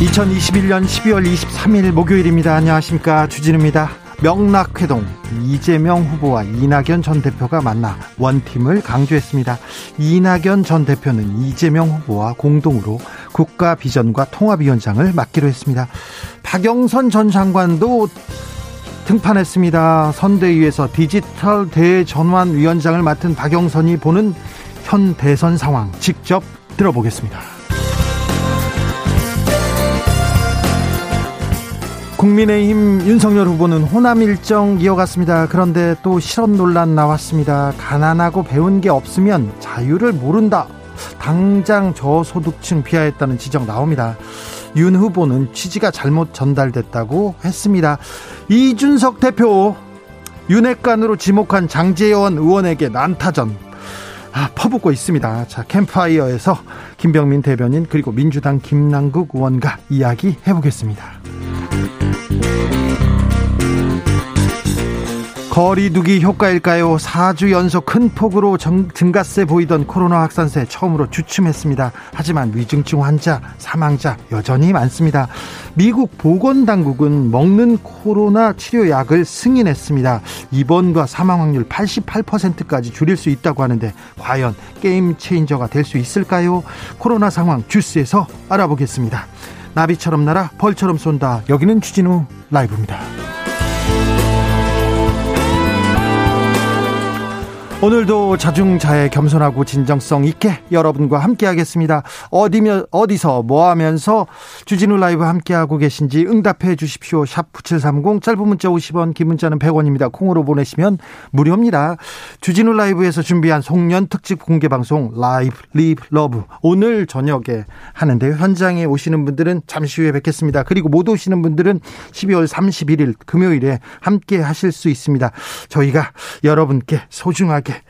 2021년 12월 23일 목요일입니다. 안녕하십니까. 주진우입니다. 명락회동 이재명 후보와 이낙연 전 대표가 만나 원팀을 강조했습니다. 이낙연 전 대표는 이재명 후보와 공동으로 국가 비전과 통합위원장을 맡기로 했습니다. 박영선 전 장관도 등판했습니다. 선대위에서 디지털 대전환 위원장을 맡은 박영선이 보는 현 대선 상황 직접 들어보겠습니다. 국민의힘 윤석열 후보는 호남 일정 이어갔습니다. 그런데 또 실언 논란 나왔습니다. 가난하고 배운 게 없으면 자유를 모른다. 당장 저소득층 비하했다는 지적 나옵니다. 윤 후보는 취지가 잘못 전달됐다고 했습니다. 이준석 대표 윤핵관으로 지목한 장재원 의원에게 난타전 아, 퍼붓고 있습니다. 자, 캠파이어에서 김병민 대변인 그리고 민주당 김남국 의원과 이야기 해보겠습니다. 거리두기 효과일까요? 4주 연속 큰 폭으로 증가세 보이던 코로나 확산세 처음으로 주춤했습니다. 하지만 위중증 환자, 사망자 여전히 많습니다. 미국 보건당국은 먹는 코로나 치료약을 승인했습니다. 입원과 사망 확률 88%까지 줄일 수 있다고 하는데 과연 게임 체인저가 될 수 있을까요? 코로나 상황 주스에서 알아보겠습니다. 나비처럼 날아 벌처럼 쏜다. 여기는 주진우 라이브입니다. 오늘도 자중자애 겸손하고 진정성 있게 여러분과 함께하겠습니다. 어디며 어디서 뭐 하면서 주진우 라이브 함께하고 계신지 응답해 주십시오. 샵 #9730 짧은 문자 50원, 긴 문자는 100원입니다. 콩으로 보내시면 무료입니다. 주진우 라이브에서 준비한 송년 특집 공개 방송 Live Live Love 오늘 저녁에 하는데요. 현장에 오시는 분들은 잠시 후에 뵙겠습니다. 그리고 못 오시는 분들은 12월 31일 금요일에 함께 하실 수 있습니다. 저희가 여러분께 소중하게 함께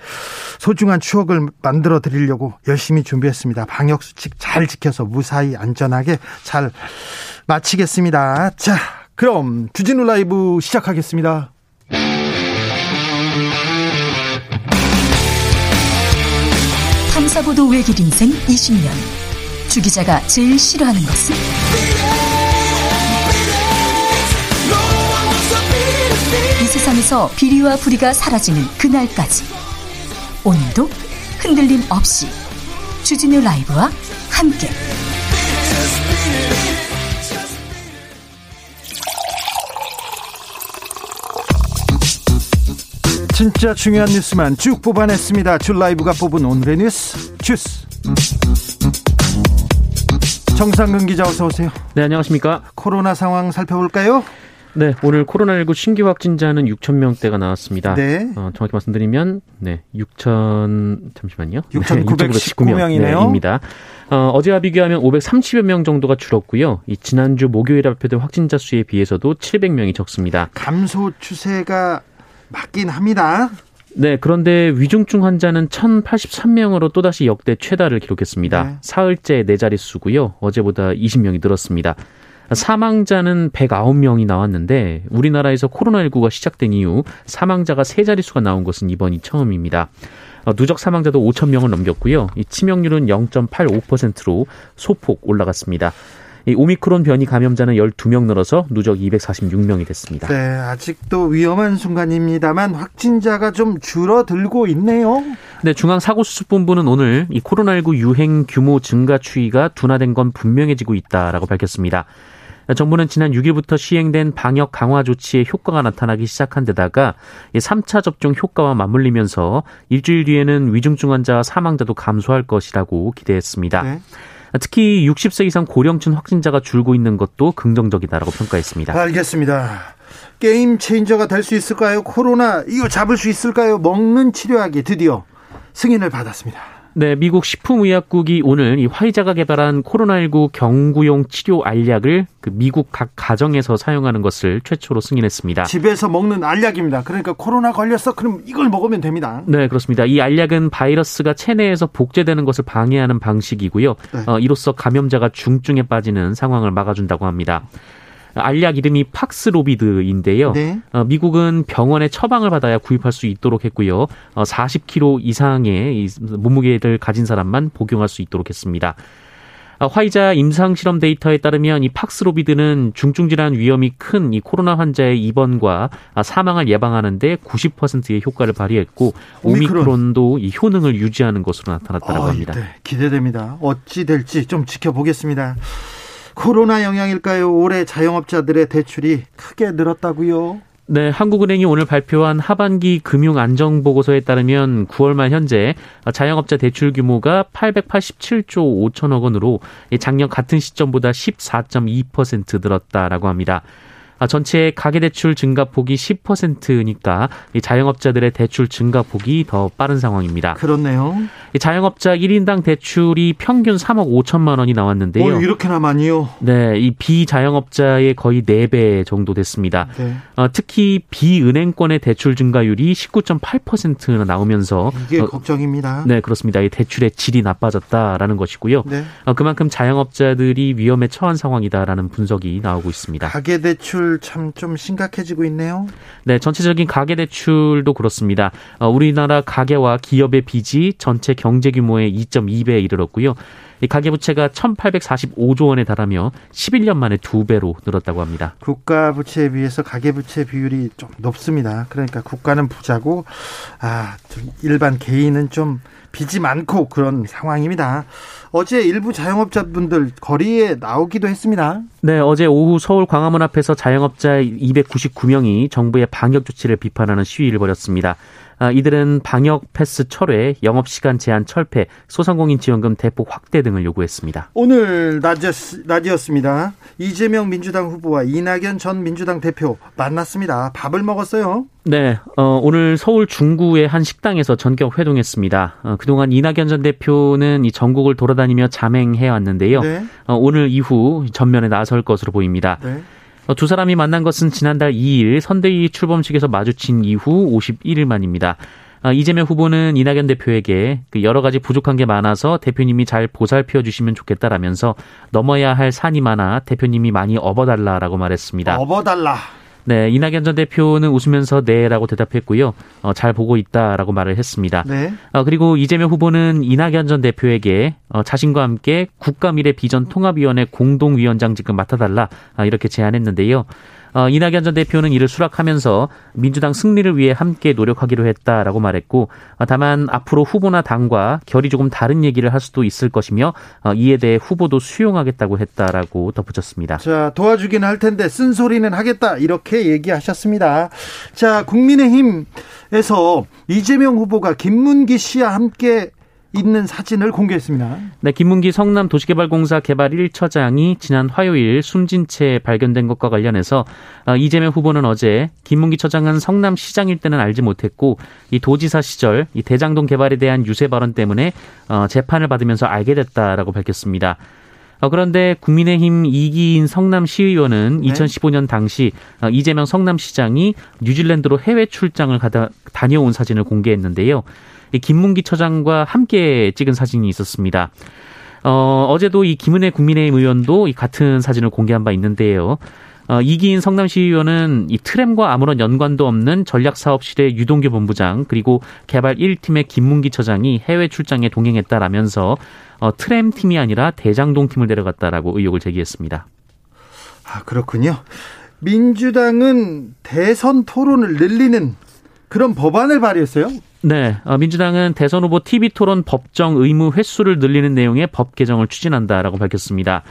소중한 추억을 만들어 드리려고 열심히 준비했습니다. 방역 수칙 잘 지켜서 무사히 안전하게 잘 마치겠습니다. 자, 그럼 주진우 라이브 시작하겠습니다. 탐사보도 외길 인생 20년. 주 기자가 제일 싫어하는 것은? 이 세상에서 비리와 부리가 사라지는 그날까지. 오늘도 흔들림 없이 주진우 라이브와 함께 진짜 중요한 뉴스만 쭉 뽑아냈습니다. 줄 라이브가 뽑은 오늘의 뉴스 주스. 정상근 기자 어서 오세요. 네 안녕하십니까. 코로나 상황 살펴볼까요? 네, 오늘 코로나19 신규 확진자는 6천 명대가 나왔습니다. 네. 어, 정확히 말씀드리면 네, 6천 잠시만요. 6,919명이네요. 입니다. 어, 어제와 비교하면 530여 명 정도가 줄었고요. 이 지난주 목요일에 발표된 확진자 수에 비해서도 700명이 적습니다. 감소 추세가 맞긴 합니다. 네, 그런데 위중증 환자는 1,083명으로 또다시 역대 최다를 기록했습니다. 네. 사흘째 네 자릿수고요. 어제보다 20명이 늘었습니다. 사망자는 109명이 나왔는데 우리나라에서 코로나19가 시작된 이후 사망자가 세 자릿수가 나온 것은 이번이 처음입니다. 어, 누적 사망자도 5천 명을 넘겼고요. 이 치명률은 0.85%로 소폭 올라갔습니다. 이 오미크론 변이 감염자는 12명 늘어서 누적 246명이 됐습니다. 네, 아직도 위험한 순간입니다만 확진자가 좀 줄어들고 있네요. 네, 중앙사고수습본부는 오늘 이 코로나19 유행 규모 증가 추이가 둔화된 건 분명해지고 있다라고 밝혔습니다. 정부는 지난 6일부터 시행된 방역 강화 조치의 효과가 나타나기 시작한 데다가 3차 접종 효과와 맞물리면서 일주일 뒤에는 위중증 환자 사망자도 감소할 것이라고 기대했습니다. 네. 특히 60세 이상 고령층 확진자가 줄고 있는 것도 긍정적이다라고 평가했습니다. 알겠습니다. 게임 체인저가 될 수 있을까요? 코로나 이거 잡을 수 있을까요? 먹는 치료약이 드디어 승인을 받았습니다. 네, 미국 식품의약국이 오늘 이 화이자가 개발한 코로나19 경구용 치료 알약을 그 미국 각 가정에서 사용하는 것을 최초로 승인했습니다. 집에서 먹는 알약입니다. 그러니까 코로나 걸렸어? 그럼 이걸 먹으면 됩니다. 네, 그렇습니다. 이 알약은 바이러스가 체내에서 복제되는 것을 방해하는 방식이고요. 네. 어, 이로써 감염자가 중증에 빠지는 상황을 막아준다고 합니다. 알약 이름이 팍스로비드인데요. 네. 어, 미국은 병원에 처방을 받아야 구입할 수 있도록 했고요. 어, 40kg 이상의 몸무게를 가진 사람만 복용할 수 있도록 했습니다. 어, 화이자 임상 실험 데이터에 따르면 이 팍스로비드는 중증 질환 위험이 큰 이 코로나 환자의 입원과 사망을 예방하는데 90%의 효과를 발휘했고 오미크론. 오미크론도 이 효능을 유지하는 것으로 나타났다고 합니다. 네, 기대됩니다. 어찌 될지 좀 지켜보겠습니다. 코로나 영향일까요? 올해 자영업자들의 대출이 크게 늘었다고요? 네, 한국은행이 오늘 발표한 하반기 금융 안정 보고서에 따르면 9월 말 현재 자영업자 대출 규모가 887조 5천억 원으로 작년 같은 시점보다 14.2% 늘었다라고 합니다. 아, 전체 가계대출 증가폭이 10%니까 자영업자들의 대출 증가폭이 더 빠른 상황입니다. 그렇네요. 자영업자 1인당 대출이 평균 3억 5천만 원이 나왔는데요. 어, 이렇게나 많이요? 네, 이 비자영업자의 거의 4배 정도 됐습니다. 네. 어, 특히 비은행권의 대출 증가율이 19.8%나 나오면서 이게 어, 걱정입니다. 네, 그렇습니다. 이 대출의 질이 나빠졌다라는 것이고요. 네. 어, 그만큼 자영업자들이 위험에 처한 상황이다라는 분석이 나오고 있습니다. 가계대출 참 좀 심각해지고 있네요. 네, 전체적인 가계 대출도 그렇습니다. 어, 우리나라 가계와 기업의 빚이 전체 경제 규모의 2.2배에 이르렀고요. 이 가계부채가 1,845조 원에 달하며 11년 만에 두 배로 늘었다고 합니다. 국가 부채에 비해서 가계부채 비율이 좀 높습니다. 그러니까 국가는 부자고 아, 일반 개인은 좀 빚이 많고 그런 상황입니다. 어제 일부 자영업자분들 거리에 나오기도 했습니다. 네, 어제 오후 서울 광화문 앞에서 자영업자 299명이 정부의 방역 조치를 비판하는 시위를 벌였습니다. 아, 이들은 방역 패스 철회, 영업 시간 제한 철폐, 소상공인 지원금 대폭 확대 등을 요구했습니다. 오늘 낮이었, 낮이었습니다. 이재명 민주당 후보와 이낙연 전 민주당 대표 만났습니다. 밥을 먹었어요. 네, 어, 오늘 서울 중구의 한 식당에서 전격 회동했습니다. 어, 그동안 이낙연 전 대표는 이 전국을 돌아다니며 자맹해 왔는데요. 네. 어, 오늘 이후 전면에 나설 것으로 보입니다. 네. 어, 두 사람이 만난 것은 지난달 2일 선대위 출범식에서 마주친 이후 51일 만입니다. 어, 이재명 후보는 이낙연 대표에게 그 여러 가지 부족한 게 많아서 대표님이 잘 보살펴 주시면 좋겠다라면서 넘어야 할 산이 많아 대표님이 많이 업어달라라고 말했습니다. 업어달라. 네, 이낙연 전 대표는 웃으면서 네라고 대답했고요. 어, 잘 보고 있다라고 말을 했습니다. 네. 어, 그리고 이재명 후보는 이낙연 전 대표에게 어, 자신과 함께 국가미래 비전 통합위원회 공동위원장직을 맡아달라 아, 이렇게 제안했는데요. 어, 이낙연 전 대표는 이를 수락하면서 민주당 승리를 위해 함께 노력하기로 했다라고 말했고 어, 다만 앞으로 후보나 당과 결이 조금 다른 얘기를 할 수도 있을 것이며 어, 이에 대해 후보도 수용하겠다고 했다라고 덧붙였습니다. 자 도와주긴 할 텐데 쓴소리는 하겠다 이렇게 얘기하셨습니다. 자 국민의힘에서 이재명 후보가 김문기 씨와 함께 있는 사진을 공개했습니다. 네, 김문기 성남 도시개발공사 개발 1처장이 지난 화요일 숨진 채 발견된 것과 관련해서 어, 이재명 후보는 어제 김문기 처장은 성남 시장일 때는 알지 못했고 이 도지사 시절 이 대장동 개발에 대한 유세 발언 때문에 어, 재판을 받으면서 알게 됐다라고 밝혔습니다. 어, 그런데 국민의힘 이기인 성남 시의원은 네. 2015년 당시 이재명 성남시장이 뉴질랜드로 해외 출장을 가다 다녀온 사진을 공개했는데요. 김문기 처장과 함께 찍은 사진이 있었습니다. 어, 어제도 이 김은혜 국민의힘 의원도 이 같은 사진을 공개한 바 있는데요. 어, 이기인 성남시 의원은 이 트램과 아무런 연관도 없는 전략사업실의 유동규 본부장 그리고 개발 1팀의 김문기 처장이 해외 출장에 동행했다라면서 어, 트램 팀이 아니라 대장동 팀을 데려갔다라고 의혹을 제기했습니다. 아 그렇군요. 민주당은 대선 토론을 늘리는 그런 법안을 발의했어요. 네, 어, 민주당은 대선 후보 TV 토론 법정 의무 횟수를 늘리는 내용의 법 개정을 추진한다라고 밝혔습니다.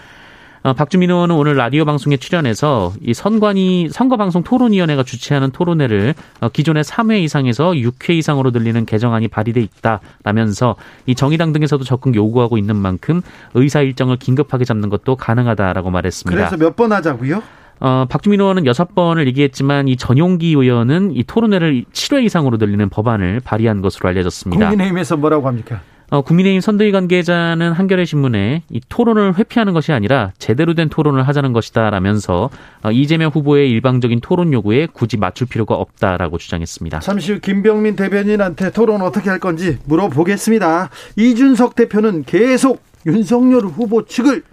어, 박주민 의원은 오늘 라디오 방송에 출연해서 이 선관위 선거방송 토론위원회가 주최하는 토론회를 어, 기존의 3회 이상에서 6회 이상으로 늘리는 개정안이 발의돼 있다라면서 이 정의당 등에서도 적극 요구하고 있는 만큼 의사 일정을 긴급하게 잡는 것도 가능하다라고 말했습니다. 그래서 몇 번 하자고요? 어, 박주민 의원은 여섯 번을 얘기했지만 이 전용기 의원은 이 토론회를 7회 이상으로 늘리는 법안을 발의한 것으로 알려졌습니다. 국민의힘에서 뭐라고 합니까? 어, 국민의힘 선대위 관계자는 한겨레 신문에 이 토론을 회피하는 것이 아니라 제대로 된 토론을 하자는 것이다라면서 어, 이재명 후보의 일방적인 토론 요구에 굳이 맞출 필요가 없다라고 주장했습니다. 잠시 후 김병민 대변인한테 토론 어떻게 할 건지 물어보겠습니다. 이준석 대표는 계속 윤석열 후보 측을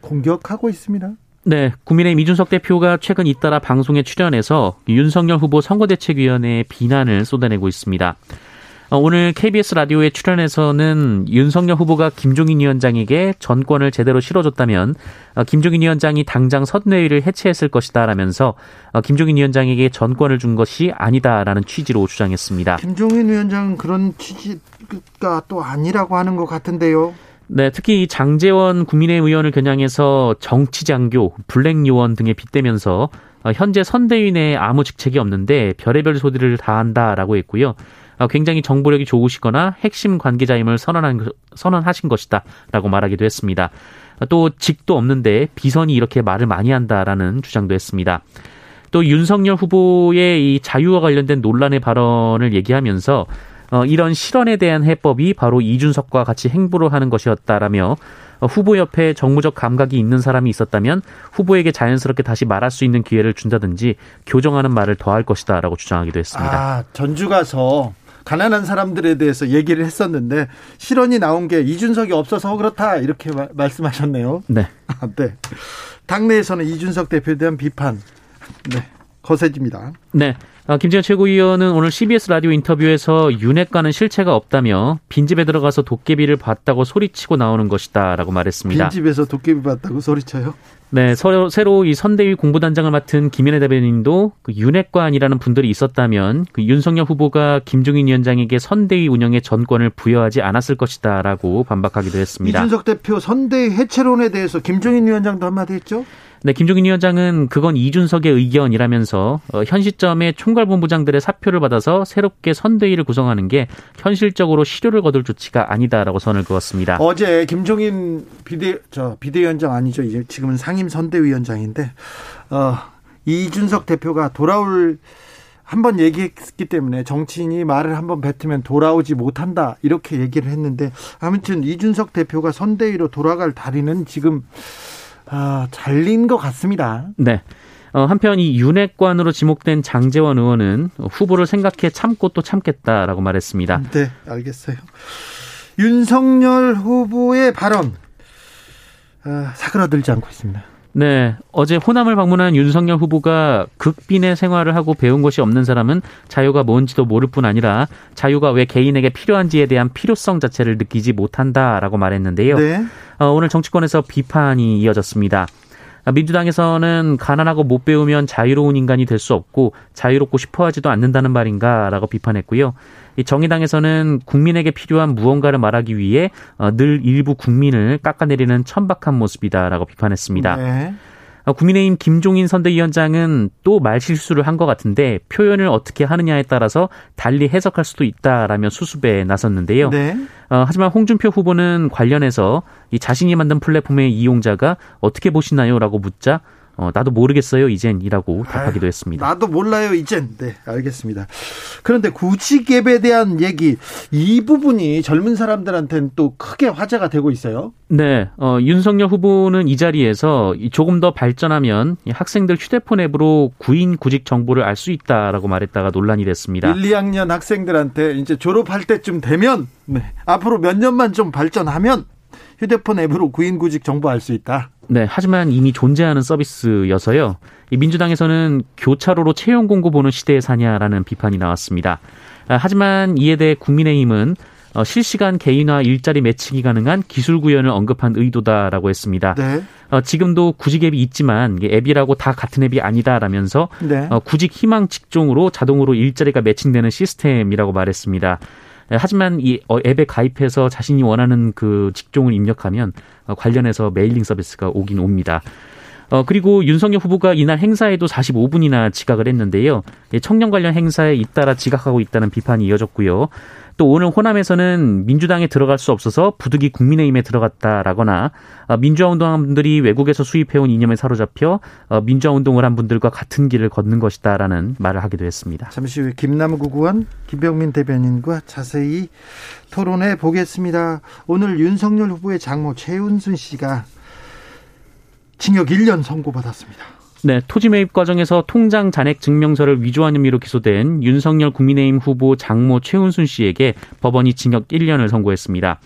공격하고 있습니다. 네, 국민의힘 이준석 대표가 최근 잇따라 방송에 출연해서 윤석열 후보 선거대책위원회에 비난을 쏟아내고 있습니다. 어, 오늘 KBS 라디오에 출연해서는 윤석열 후보가 김종인 위원장에게 전권을 제대로 실어줬다면 어, 김종인 위원장이 당장 선대위를 해체했을 것이다라면서 어, 김종인 위원장에게 전권을 준 것이 아니다라는 취지로 주장했습니다. 김종인 위원장은 그런 취지가 또 아니라고 하는 것 같은데요. 네, 특히 장재원 국민의힘 의원을 겨냥해서 정치장교, 블랙요원 등에 빗대면서 현재 선대위 내에 아무 직책이 없는데 별의별 소리를 다 한다라고 했고요. 어, 굉장히 정보력이 좋으시거나 핵심 관계자임을 선언한 선언하신 것이다라고 말하기도 했습니다. 또 직도 없는데 비선이 이렇게 말을 많이 한다라는 주장도 했습니다. 또 윤석열 후보의 이 자유와 관련된 논란의 발언을 얘기하면서 어, 이런 실언에 대한 해법이 바로 이준석과 같이 행보를 하는 것이었다라며 어, 후보 옆에 정무적 감각이 있는 사람이 있었다면 후보에게 자연스럽게 다시 말할 수 있는 기회를 준다든지 교정하는 말을 더할 것이다라고 주장하기도 했습니다. 아, 전주 가서 가난한 사람들에 대해서 얘기를 했었는데 실언이 나온 게 이준석이 없어서 그렇다 이렇게 마, 말씀하셨네요. 네. 아, 네. 당내에서는 이준석 대표에 대한 비판 네. 거세집니다. 네. 아, 김재현 최고위원은 오늘 CBS 라디오 인터뷰에서 윤핵과는 실체가 없다며 빈집에 들어가서 도깨비를 봤다고 소리치고 나오는 것이다라고 말했습니다. 빈집에서 도깨비 봤다고 소리쳐요? 네, 새로, 새로 이 선대위 공부단장을 맡은 김현애 대변인도 그 윤핵관이라는 분들이 있었다면 그 윤석열 후보가 김종인 위원장에게 선대위 운영의 전권을 부여하지 않았을 것이다라고 반박하기도 했습니다. 이준석 대표 선대위 해체론에 대해서 김종인 위원장도 한마디 했죠? 네, 김종인 위원장은 그건 이준석의 의견이라면서 어, 현 시점에 총괄본부장들의 사표를 받아서 새롭게 선대위를 구성하는 게 현실적으로 실효를 거둘 조치가 아니다라고 선을 그었습니다. 어제 김종인 비대 저 비대위원장 아니죠. 이제 지금은 상임 선대위원장인데 어, 이준석 대표가 돌아올 한번 얘기했기 때문에 정치인이 말을 한번 뱉으면 돌아오지 못한다 이렇게 얘기를 했는데 아무튼 이준석 대표가 선대위로 돌아갈 다리는 지금 아, 잘린 것 같습니다. 네. 어, 한편 이 윤핵관으로 지목된 장재원 의원은 후보를 생각해 참고 또 참겠다라고 말했습니다. 네, 알겠어요. 윤석열 후보의 발언 아, 사그라들지 않고 있습니다. 네. 어제 호남을 방문한 윤석열 후보가 극빈의 생활을 하고 배운 것이 없는 사람은 자유가 뭔지도 모를 뿐 아니라 자유가 왜 개인에게 필요한지에 대한 필요성 자체를 느끼지 못한다라고 말했는데요. 네. 어, 오늘 정치권에서 비판이 이어졌습니다. 민주당에서는 가난하고 못 배우면 자유로운 인간이 될 수 없고 자유롭고 싶어 하지도 않는다는 말인가라고 비판했고요. 이 정의당에서는 국민에게 필요한 무언가를 말하기 위해 어, 늘 일부 국민을 깎아내리는 천박한 모습이다라고 비판했습니다. 네. 어, 국민의힘 김종인 선대위원장은 또 말실수를 한 것 같은데 표현을 어떻게 하느냐에 따라서 달리 해석할 수도 있다라며 수습에 나섰는데요. 네. 어, 하지만 홍준표 후보는 관련해서 이 자신이 만든 플랫폼의 이용자가 어떻게 보시나요?라고 묻자 어, 나도 모르겠어요, 이젠이라고 답하기도 했습니다. 나도 몰라요, 이젠. 네, 알겠습니다. 그런데 구직앱에 대한 얘기, 이 부분이 젊은 사람들한테는 또 크게 화제가 되고 있어요. 네, 어, 윤석열 후보는 이 자리에서 조금 더 발전하면 학생들 휴대폰 앱으로 구인 구직 정보를 알 수 있다라고 말했다가 논란이 됐습니다. 1, 2학년 학생들한테 이제 졸업할 때쯤 되면, 네, 앞으로 몇 년만 좀 발전하면 휴대폰 앱으로 구인 구직 정보 알 수 있다. 네, 하지만 이미 존재하는 서비스여서요. 이 민주당에서는 교차로로 채용 공고 보는 시대에 사냐라는 비판이 나왔습니다. 아, 하지만 이에 대해 국민의힘은 어, 실시간 개인화 일자리 매칭이 가능한 기술 구현을 언급한 의도다라고 했습니다. 네. 어, 지금도 구직 앱이 있지만 앱이라고 다 같은 앱이 아니다라면서 네. 어, 구직 희망 직종으로 자동으로 일자리가 매칭되는 시스템이라고 말했습니다. 네, 하지만 이 어, 앱에 가입해서 자신이 원하는 그 직종을 입력하면 어, 관련해서 mailing 서비스가 오긴 옵니다. 어, 그리고 윤석열 후보가 이날 행사에도 45분이나 지각을 했는데요. 청년 관련 행사에 잇따라 지각하고 있다는 비판이 이어졌고요. 또 오늘 호남에서는 민주당에 들어갈 수 없어서 부득이 국민의힘에 들어갔다라거나 어, 민주화 운동한 분들이 외국에서 수입해온 이념에 사로잡혀 어, 민주화 운동을 한 분들과 같은 길을 걷는 것이다라는 말을 하기도 했습니다. 잠시 후에 김남국 의원, 김병민 대변인과 자세히 토론해 보겠습니다. 오늘 윤석열 후보의 장모 최은순 씨가 징역 1년 선고받았습니다. 네, 토지 매입 과정에서 통장 잔액 증명서를 위조한 혐의로 기소된 윤석열 국민의힘 후보 장모 최은순 씨에게 법원이 징역 1년을 선고했습니다.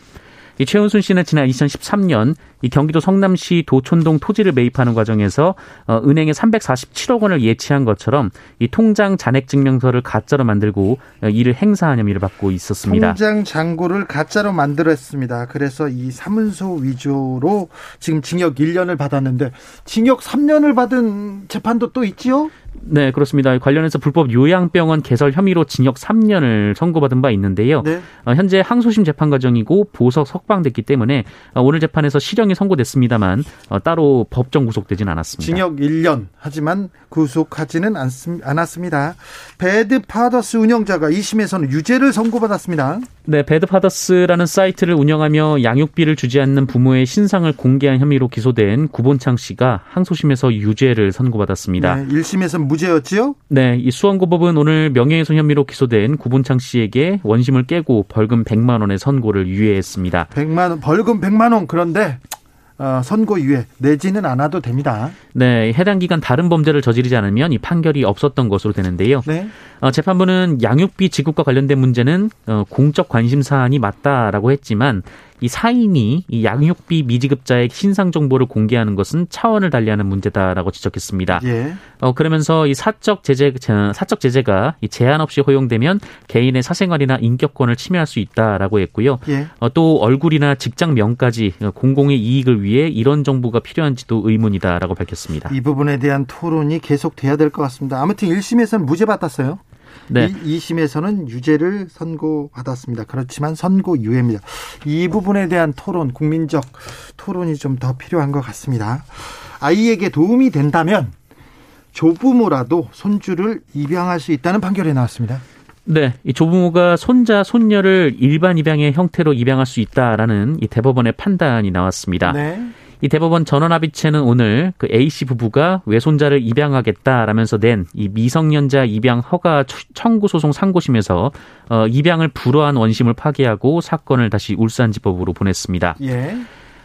이 최은순 씨는 지난 2013년 이 경기도 성남시 도촌동 토지를 매입하는 과정에서 어, 은행에 347억 원을 예치한 것처럼 이 통장 잔액 증명서를 가짜로 만들고 어, 이를 행사한 혐의를 받고 있었습니다. 통장 잔고를 가짜로 만들었습니다. 그래서 이 사문서 위조로 지금 징역 1년을 받았는데 징역 3년을 받은 재판도 또 있지요? 네, 그렇습니다. 관련해서 불법 요양병원 개설 혐의로 징역 3년을 선고받은 바 있는데요. 네. 어, 현재 항소심 재판 과정이고 보석 석방됐기 때문에 어, 오늘 재판에서 실형이 선고됐습니다만 어, 따로 법정 구속되진 않았습니다. 징역 1년 하지만 구속하지는 않았습니다. 배드 파더스 운영자가 2심에서는 유죄를 선고받았습니다. 네, 배드 파더스라는 사이트를 운영하며 양육비를 주지 않는 부모의 신상을 공개한 혐의로 기소된 구본창 씨가 항소심에서 유죄를 선고받았습니다. 네, 1심에서 무죄였지요? 네, 이 수원고법은 오늘 명예훼손 혐의로 기소된 구본창 씨에게 원심을 깨고 벌금 100만 원의 선고를 유예했습니다. 100만 원, 벌금 100만 원 그런데 어, 선고 유예 내지는 않아도 됩니다. 네, 해당 기간 다른 범죄를 저지르지 않으면 이 판결이 없었던 것으로 되는데요. 네. 어, 재판부는 양육비 지급과 관련된 문제는 어, 공적 관심 사안이 맞다라고 했지만 이 사인이 이 양육비 미지급자의 신상 정보를 공개하는 것은 차원을 달리하는 문제다라고 지적했습니다. 예. 어 그러면서 이 사적 제재 사적 제재가 이 제한 없이 허용되면 개인의 사생활이나 인격권을 침해할 수 있다라고 했고요. 예. 어, 또 얼굴이나 직장명까지 공공의 이익을 위해 이런 정보가 필요한지도 의문이다라고 밝혔습니다. 이 부분에 대한 토론이 계속돼야 될 것 같습니다. 아무튼 1심에서는 무죄 받았어요. 네. 2심에서는 유죄를 선고받았습니다. 그렇지만 선고유예입니다. 이 부분에 대한 토론, 국민적 토론이 좀 더 필요한 것 같습니다. 아이에게 도움이 된다면 조부모라도 손주를 입양할 수 있다는 판결이 나왔습니다. 네, 이 조부모가 손자, 손녀를 일반 입양의 형태로 입양할 수 있다라는 이 대법원의 판단이 나왔습니다. 네. 이 대법원 전원합의체는 오늘 그 A 씨 부부가 외손자를 입양하겠다라면서 낸 이 미성년자 입양 허가 청구 소송 상고심에서 어, 입양을 불허한 원심을 파기하고 사건을 다시 울산지법으로 보냈습니다. 예.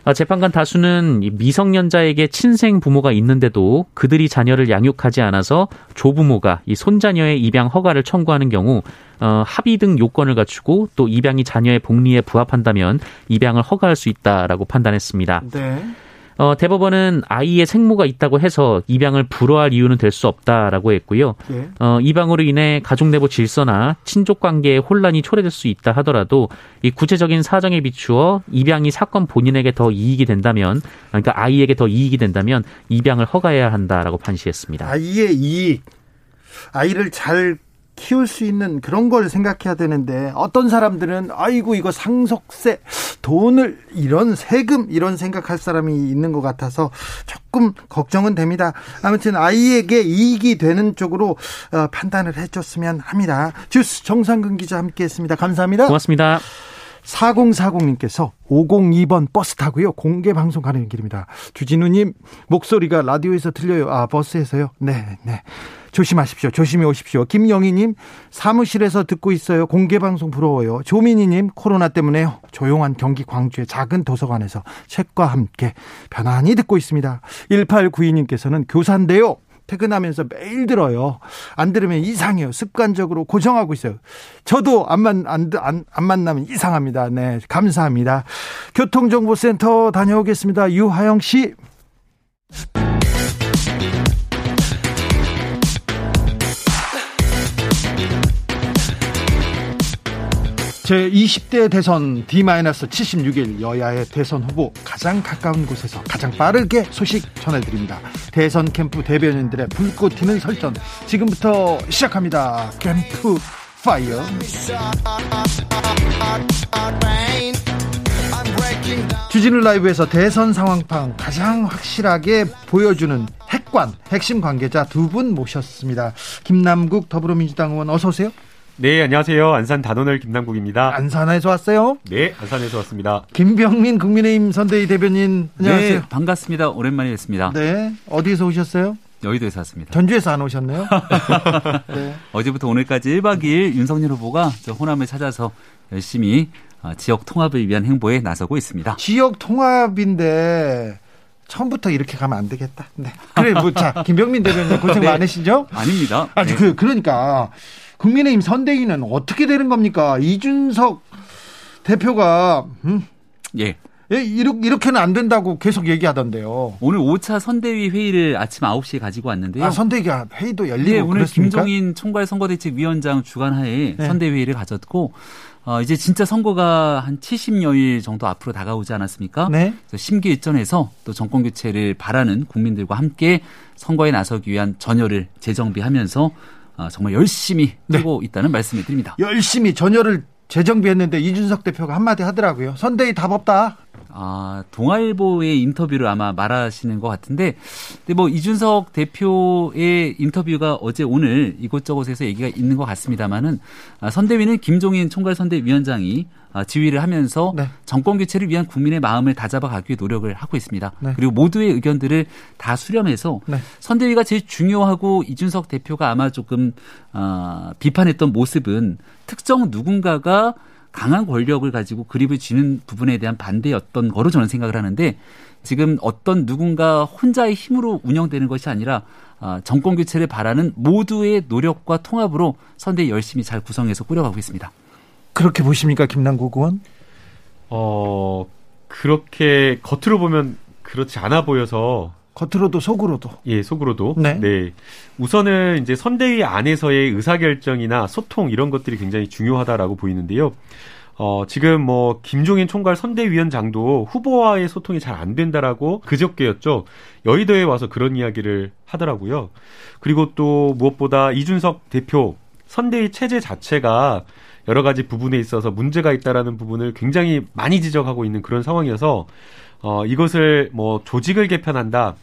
어, 재판관 다수는 미성년자에게 친생 부모가 있는데도 그들이 자녀를 양육하지 않아서 조부모가 이 손자녀의 입양 허가를 청구하는 경우 어, 합의 등 요건을 갖추고 또 입양이 자녀의 복리에 부합한다면 입양을 허가할 수 있다라고 판단했습니다. 네. 어, 대법원은 아이의 생모가 있다고 해서 입양을 불허할 이유는 될 수 없다라고 했고요. 예. 어, 입양으로 인해 가족 내부 질서나 친족 관계에 혼란이 초래될 수 있다 하더라도 이 구체적인 사정에 비추어 입양이 사건 본인에게 더 이익이 된다면 그러니까 아이에게 더 이익이 된다면 입양을 허가해야 한다라고 판시했습니다. 아이의 이익 아이를 잘 키울 수 있는 그런 걸 생각해야 되는데 어떤 사람들은 아이고 이거 상속세 돈을 이런 세금 이런 생각할 사람이 있는 것 같아서 조금 걱정은 됩니다. 아무튼 아이에게 이익이 되는 쪽으로 어, 판단을 해줬으면 합니다. 주스 정상근 기자 함께했습니다. 감사합니다. 고맙습니다. 4040님께서 502번 버스 타고요. 공개 방송 가는 길입니다. 주진우님 목소리가 라디오에서 들려요. 아 버스에서요. 네, 네. 조심하십시오. 조심히 오십시오. 김영희님 사무실에서 듣고 있어요. 공개 방송 부러워요. 조민희님 코로나 때문에 조용한 경기 광주의 작은 도서관에서 책과 함께 편안히 듣고 있습니다. 1892님께서는 교사인데요. 퇴근하면서 매일 들어요. 안 들으면 이상해요. 습관적으로 고정하고 있어요. 저도 안, 만, 안, 안, 안 만나면 이상합니다. 네. 감사합니다. 교통정보센터 다녀오겠습니다. 유하영 씨. 제20대 대선 D-76일 여야의 대선 후보 가장 가까운 곳에서 가장 빠르게 소식 전해드립니다. 대선 캠프 대변인들의 불꽃 튀는 설전 지금부터 시작합니다. 캠프 파이어. 주진우 라이브에서 대선 상황판 가장 확실하게 보여주는 핵관, 핵심 관계자 두 분 모셨습니다. 김남국 더불어민주당 의원 어서 오세요. 네, 안녕하세요. 안산 단원을 김남국입니다. 안산에서 왔어요? 네, 안산에서 왔습니다. 김병민 국민의힘 선대위 대변인 안녕하세요. 네, 반갑습니다. 오랜만에 뵙습니다. 네, 어디서 오셨어요? 여의도에서 왔습니다. 전주에서 안 오셨네요. 네. 어제부터 오늘까지 1박 2일 윤석열 후보가 호남을 찾아서 열심히 어, 지역 통합을 위한 행보에 나서고 있습니다. 지역 통합인데 처음부터 이렇게 가면 안 되겠다. 네. 그래, 뭐, 자, 김병민 대변인 고생 네. 많으시죠? 아닙니다. 아니, 네. 그, 그러니까, 국민의힘 선대위는 어떻게 되는 겁니까? 이준석 대표가 음? 예. 예, 이렇게는 안 된다고 계속 얘기하던데요. 오늘 5차 선대위 회의를 아침 9시에 가지고 왔는데요. 아, 선대위가 회의도 열리고 네, 오늘 그렇습니까? 김종인 총괄 선거대책위원장 주관하에 네. 선대위를 가졌고 어, 이제 진짜 선거가 한 70여일 정도 앞으로 다가오지 않았습니까? 네. 심기일전에서 또 정권 교체를 바라는 국민들과 함께 선거에 나서기 위한 전열을 재정비하면서 아, 정말 열심히 하고 네. 있다는 말씀을 드립니다. 열심히 전열을 재정비했는데 이준석 대표가 한마디 하더라고요. 선대위 답 없다. 아, 동아일보의 인터뷰를 아마 말하시는 것 같은데, 근데 뭐 이준석 대표의 인터뷰가 어제 오늘 이곳저곳에서 얘기가 있는 것 같습니다만은 아, 선대위는 김종인 총괄 선대위원장이 아, 지휘를 하면서 네. 정권 교체를 위한 국민의 마음을 다잡아 가기 위해 노력을 하고 있습니다. 네. 그리고 모두의 의견들을 다 수렴해서 네. 선대위가 제일 중요하고 이준석 대표가 아마 조금 어, 비판했던 모습은 특정 누군가가 강한 권력을 가지고 그립을 쥐는 부분에 대한 반대였던 거로 저는 생각을 하는데 지금 어떤 누군가 혼자의 힘으로 운영되는 것이 아니라 아, 정권 교체를 바라는 모두의 노력과 통합으로 선대 열심히 잘 구성해서 꾸려가고 있습니다. 그렇게 보십니까, 김남국 의원? 어, 그렇게 겉으로 보면 그렇지 않아 보여서 겉으로도 속으로도. 예, 속으로도. 네. 네. 우선은 이제 선대위 안에서의 의사결정이나 소통 이런 것들이 굉장히 중요하다라고 보이는데요. 어, 지금 뭐, 김종인 총괄 선대위원장도 후보와의 소통이 잘 안 된다라고 그저께였죠. 여의도에 와서 그런 이야기를 하더라고요. 그리고 또 무엇보다 이준석 대표 선대위 체제 자체가 여러 가지 부분에 있어서 문제가 있다라는 부분을 굉장히 많이 지적하고 있는 그런 상황이어서 어, 이것을 뭐 조직을 개편한다,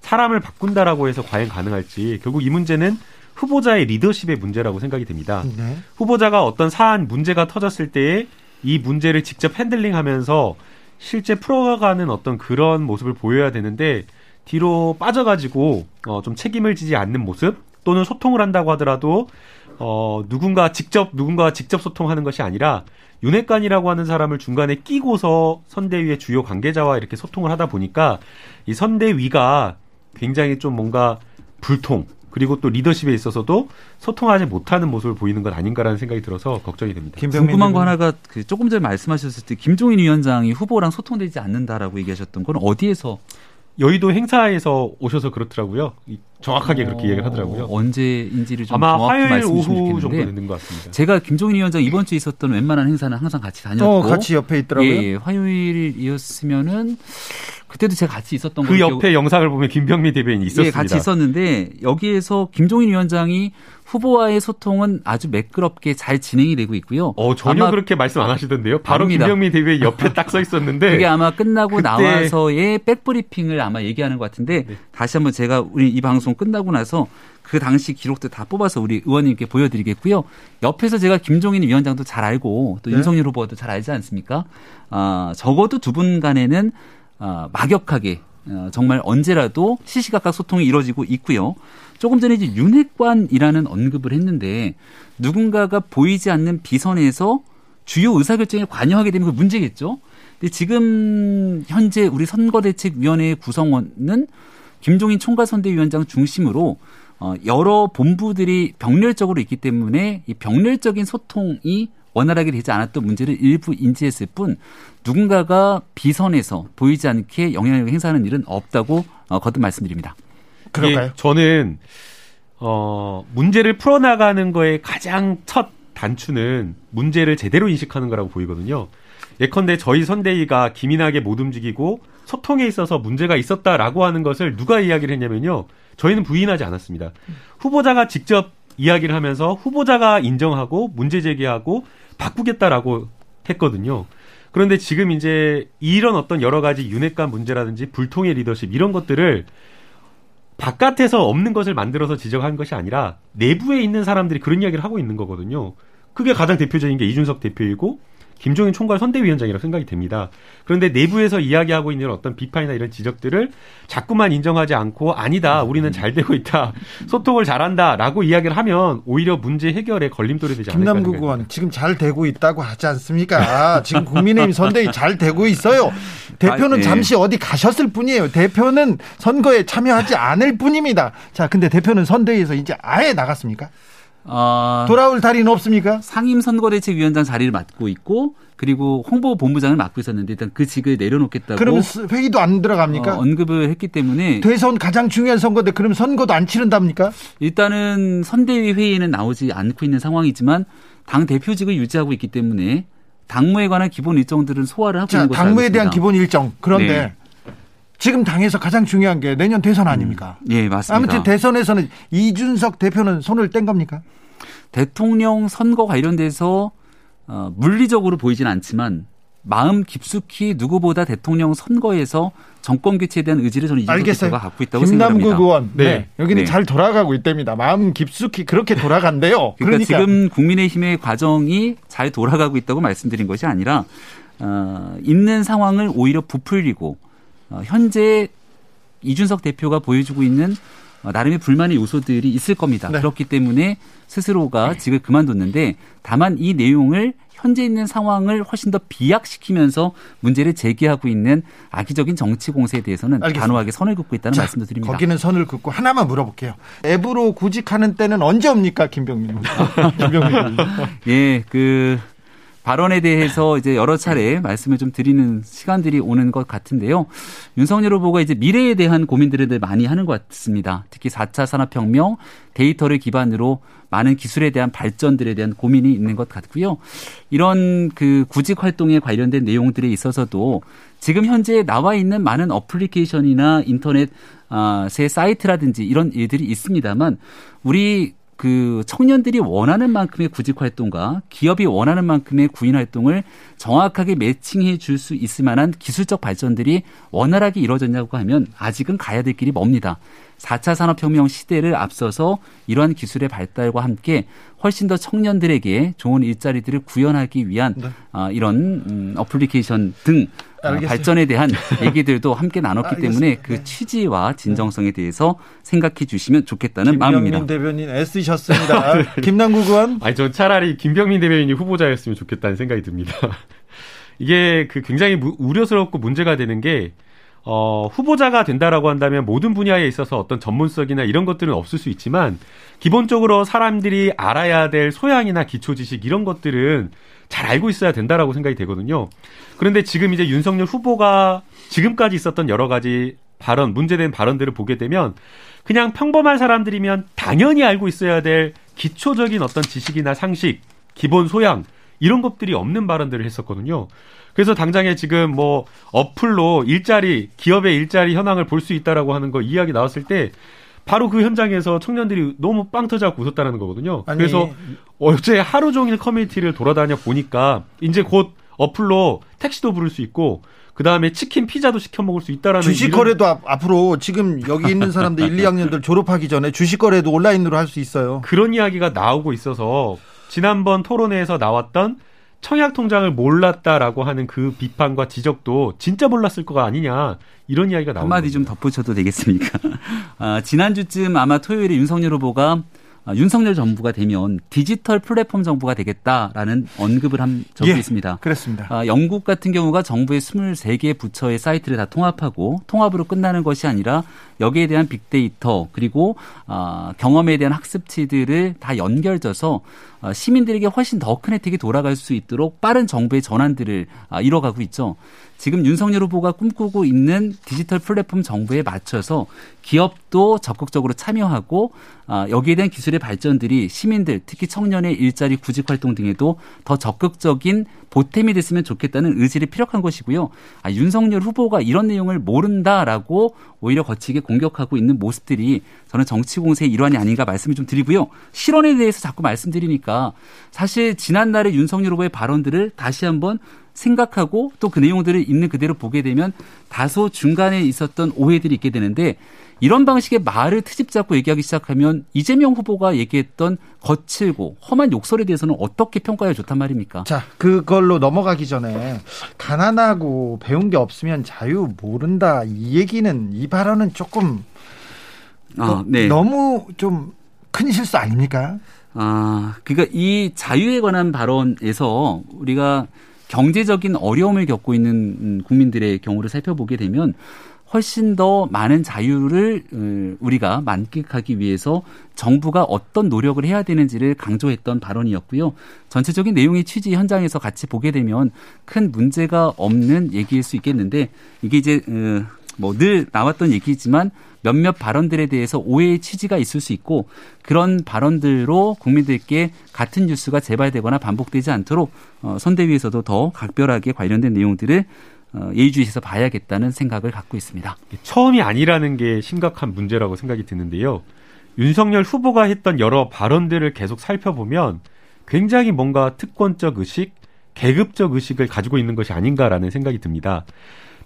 사람을 바꾼다라고 해서 과연 가능할지 결국 이 문제는 후보자의 리더십의 문제라고 생각이 됩니다. 네. 후보자가 어떤 사안 문제가 터졌을 때에 이 문제를 직접 핸들링하면서 실제 풀어가는 어떤 그런 모습을 보여야 되는데 뒤로 빠져가지고 어, 좀 책임을 지지 않는 모습 또는 소통을 한다고 하더라도 어, 누군가 직접 누군가와 직접 소통하는 것이 아니라 윤핵관이라고 하는 사람을 중간에 끼고서 선대위의 주요 관계자와 이렇게 소통을 하다 보니까 이 선대위가 굉장히 좀 뭔가 불통 그리고 또 리더십에 있어서도 소통하지 못하는 모습을 보이는 것 아닌가라는 생각이 들어서 걱정이 됩니다. 궁금한 거 하나가 그 조금 전에 말씀하셨을 때 김종인 위원장이 후보랑 소통되지 않는다라고 얘기하셨던 건 어디에서 여의도 행사에서 오셔서 그렇더라고요. 정확하게 어, 그렇게 얘기를 하더라고요. 언제인지를 좀 아마 정확히 말씀해 주시면 정도 되는 것 같습니다. 제가 김종인 위원장 이번 주에 있었던 웬만한 행사는 항상 같이 다녔고 어, 같이 옆에 있더라고요. 예, 예, 화요일이었으면은 그때도 제가 같이 있었던 그 옆에 기억... 영상을 보면 김병미 대변인이 있었습니다. 예, 같이 있었는데 여기에서 김종인 위원장이 후보와의 소통은 아주 매끄럽게 잘 진행이 되고 있고요. 어, 전혀 그렇게 말씀 안 하시던데요. 바로 아닙니다. 김병미 대변인 옆에 딱서 있었는데 그게 아마 끝나고 그때... 나와서의 백브리핑을 아마 얘기하는 것 같은데 네. 다시 한번 제가 우리 이 방송 끝나고 나서 그 당시 기록들 다 뽑아서 우리 의원님께 보여드리겠고요. 옆에서 제가 김종인 위원장도 잘 알고 또 네. 윤석열 후보도 잘 알지 않습니까? 아, 적어도 두 분 간에는 어, 막역하게 어, 정말 언제라도 시시각각 소통이 이루어지고 있고요. 조금 전에 이제 윤핵관이라는 언급을 했는데 누군가가 보이지 않는 비선에서 주요 의사결정에 관여하게 되면 그 문제겠죠. 근데 지금 현재 우리 선거대책위원회 구성원은 김종인 총괄선대위원장 중심으로 어, 여러 본부들이 병렬적으로 있기 때문에 이 병렬적인 소통이 원활하게 되지 않았던 문제를 일부 인지했을 뿐 누군가가 비선에서 보이지 않게 영향력을 행사하는 일은 없다고 어, 거듭 말씀드립니다. 그럴까요? 예, 저는 어, 문제를 풀어나가는 거에 가장 첫 단추는 문제를 제대로 인식하는 거라고 보이거든요. 예컨대 저희 선대위가 기민하게 못 움직이고 소통에 있어서 문제가 있었다라고 하는 것을 누가 이야기를 했냐면요. 저희는 부인하지 않았습니다. 후보자가 직접 이야기를 하면서 후보자가 인정하고 문제 제기하고 바꾸겠다라고 했거든요. 그런데 지금 이제 이런 어떤 여러 가지 윤핵관 문제라든지 불통의 리더십 이런 것들을 바깥에서 없는 것을 만들어서 지적한 것이 아니라 내부에 있는 사람들이 그런 이야기를 하고 있는 거거든요. 그게 가장 대표적인 게 이준석 대표이고 김종인 총괄 선대위원장이라고 생각이 됩니다. 그런데 내부에서 이야기하고 있는 어떤 비판이나 이런 지적들을 자꾸만 인정하지 않고 아니다, 우리는 잘 되고 있다, 소통을 잘한다라고 이야기를 하면 오히려 문제 해결에 걸림돌이 되지 않을까. 김남국 의원 지금 잘 되고 있다고 하지 않습니까? 지금 국민의힘 선대위 잘 되고 있어요. 대표는 아, 네. 잠시 어디 가셨을 뿐이에요. 대표는 선거에 참여하지 않을 뿐입니다. 자, 근데 대표는 선대위에서 이제 아예 나갔습니까? 어, 돌아올 달인 없습니까? 상임선거대책위원장 자리를 맡고 있고 그리고 홍보본부장을 맡고 있었는데 일단 그 직을 내려놓겠다고. 그러면 회의도 안 들어갑니까? 어, 언급을 했기 때문에. 대선 가장 중요한 선거인데 그럼 선거도 안 치른답니까? 일단은 선대위 회의에는 나오지 않고 있는 상황이지만 당 대표직을 유지하고 있기 때문에 당무에 관한 기본 일정들은 소화를 하고 자, 있는 것으로 당무에 대한 기본 일정. 그런데 네. 지금 당에서 가장 중요한 게 내년 대선 아닙니까? 음, 예, 맞습니다. 아무튼 대선에서는 이준석 대표는 손을 뗀 겁니까? 대통령 선거 관련돼서 어, 물리적으로 보이진 않지만 마음 깊숙이 누구보다 대통령 선거에서 정권 교체에 대한 의지를 저는 이준석 대표가 갖고 있다고 생각합니다. 김남국 의원, 네. 네. 여기는 네. 잘 돌아가고 있답니다. 마음 깊숙이 그렇게 돌아간대요. 그러니까, 그러니까, 지금 국민의힘의 과정이 잘 돌아가고 있다고 말씀드린 것이 아니라 어, 있는 상황을 오히려 부풀리고 어, 현재 이준석 대표가 보여주고 있는 어, 나름의 불만의 요소들이 있을 겁니다. 네. 그렇기 때문에 스스로가 직을 그만뒀는데 다만 이 내용을 현재 있는 상황을 훨씬 더 비약시키면서 문제를 제기하고 있는 악의적인 정치 공세에 대해서는 알겠습니다. 단호하게 선을 긋고 있다는 자, 말씀도 드립니다. 거기는 선을 긋고 하나만 물어볼게요. 앱으로 구직하는 때는 언제 옵니까, 김병민? 김병민. 예, 그 발언에 대해서 이제 여러 차례 말씀을 좀 드리는 시간들이 오는 것 같은데요. 윤석열 후보가 이제 미래에 대한 고민들을 많이 하는 것 같습니다. 특히 4차 산업혁명, 데이터를 기반으로 많은 기술에 대한 발전들에 대한 고민이 있는 것 같고요. 이런 그 구직 활동에 관련된 내용들에 있어서도 지금 현재 나와 있는 많은 어플리케이션이나 인터넷 새 사이트라든지 이런 일들이 있습니다만 우리 그 청년들이 원하는 만큼의 구직 활동과 기업이 원하는 만큼의 구인 활동을 정확하게 매칭해 줄 수 있을 만한 기술적 발전들이 원활하게 이루어졌냐고 하면 아직은 가야 될 길이 멉니다. 4차 산업혁명 시대를 앞서서 이러한 기술의 발달과 함께 훨씬 더 청년들에게 좋은 일자리들을 구현하기 위한 네. 어, 이런 음, 어플리케이션 등 알겠습니다. 발전에 대한 얘기들도 함께 나눴기 때문에 그 네. 취지와 진정성에 대해서 생각해 주시면 좋겠다는 마음입니다. 김병민 대변인 애쓰셨습니다. 네. 김남국 의원. 아니 저 차라리 김병민 대변인이 후보자였으면 좋겠다는 생각이 듭니다. 이게 그 굉장히 우려스럽고 문제가 되는 게 어, 후보자가 된다라고 한다면 모든 분야에 있어서 어떤 전문성이나 이런 것들은 없을 수 있지만 기본적으로 사람들이 알아야 될 소양이나 기초 지식 이런 것들은 잘 알고 있어야 된다라고 생각이 되거든요. 그런데 지금 이제 윤석열 후보가 지금까지 있었던 여러 가지 발언, 문제된 발언들을 보게 되면 그냥 평범한 사람들이면 당연히 알고 있어야 될 기초적인 어떤 지식이나 상식, 기본 소양 이런 것들이 없는 발언들을 했었거든요. 그래서 당장에 지금 뭐 어플로 일자리 기업의 일자리 현황을 볼 수 있다라고 하는 거 이야기 나왔을 때 바로 그 현장에서 청년들이 너무 빵 터져 갖고 웃었다는 거거든요. 아니. 그래서 어제 하루 종일 커뮤니티를 돌아다녀 보니까 이제 곧 어플로 택시도 부를 수 있고 그 다음에 치킨, 피자도 시켜 먹을 수 있다라는 주식 거래도 이런... 앞으로 지금 여기 있는 사람들 1, 2학년들 졸업하기 전에 주식 거래도 온라인으로 할 수 있어요. 그런 이야기가 나오고 있어서 지난번 토론회에서 나왔던 청약 통장을 몰랐다라고 하는 그 비판과 지적도 진짜 몰랐을 거가 아니냐 이런 이야기가 나옵니다. 한마디 좀 덧붙여도 되겠습니까? 아, 지난주쯤 아마 토요일에 윤석열 후보가 아, 윤석열 정부가 되면 디지털 플랫폼 정부가 되겠다라는 언급을 한 적이 예, 있습니다. 그렇습니다. 아, 영국 같은 경우가 정부의 23개 부처의 사이트를 다 통합하고 통합으로 끝나는 것이 아니라 여기에 대한 빅데이터 그리고 아, 경험에 대한 학습치들을 다 연결져서 아, 시민들에게 훨씬 더 큰 혜택이 돌아갈 수 있도록 빠른 정부의 전환들을 아, 이뤄가고 있죠. 지금 윤석열 후보가 꿈꾸고 있는 디지털 플랫폼 정부에 맞춰서 기업도 적극적으로 참여하고 아, 여기에 대한 기술의 발전들이 시민들 특히 청년의 일자리 구직 활동 등에도 더 적극적인 보탬이 됐으면 좋겠다는 의지를 피력한 것이고요. 아, 윤석열 후보가 이런 내용을 모른다라고 오히려 거치게 공격하고 있는 모습들이 저는 정치 공세의 일환이 아닌가 말씀을 좀 드리고요. 실언에 대해서 자꾸 말씀드리니까 사실 지난날의 윤석열 후보의 발언들을 다시 한번 생각하고 또 그 내용들을 있는 그대로 보게 되면 다소 중간에 있었던 오해들이 있게 되는데 이런 방식의 말을 트집 잡고 얘기하기 시작하면 이재명 후보가 얘기했던 거칠고 험한 욕설에 대해서는 어떻게 평가해야 좋단 말입니까? 자, 그걸로 넘어가기 전에 가난하고 배운 게 없으면 자유 모른다. 이 얘기는 이 발언은 조금 아, 네. 너무 좀 큰 실수 아닙니까? 아, 그러니까 이 자유에 관한 발언에서 우리가 경제적인 어려움을 겪고 있는 국민들의 경우를 살펴보게 되면 훨씬 더 많은 자유를 어, 우리가 만끽하기 위해서 정부가 어떤 노력을 해야 되는지를 강조했던 발언이었고요. 전체적인 내용의 취지 현장에서 같이 보게 되면 큰 문제가 없는 얘기일 수 있겠는데 이게 이제 어, 뭐늘 나왔던 얘기지만 몇몇 발언들에 대해서 오해의 취지가 있을 수 있고 그런 발언들로 국민들께 같은 뉴스가 재발되거나 반복되지 않도록 어, 선대위에서도 더 각별하게 관련된 내용들을 어, 예의주시에서 봐야겠다는 생각을 갖고 있습니다. 처음이 아니라는 게 심각한 문제라고 생각이 드는데요. 윤석열 후보가 했던 여러 발언들을 계속 살펴보면 굉장히 뭔가 특권적 의식, 계급적 의식을 가지고 있는 것이 아닌가라는 생각이 듭니다.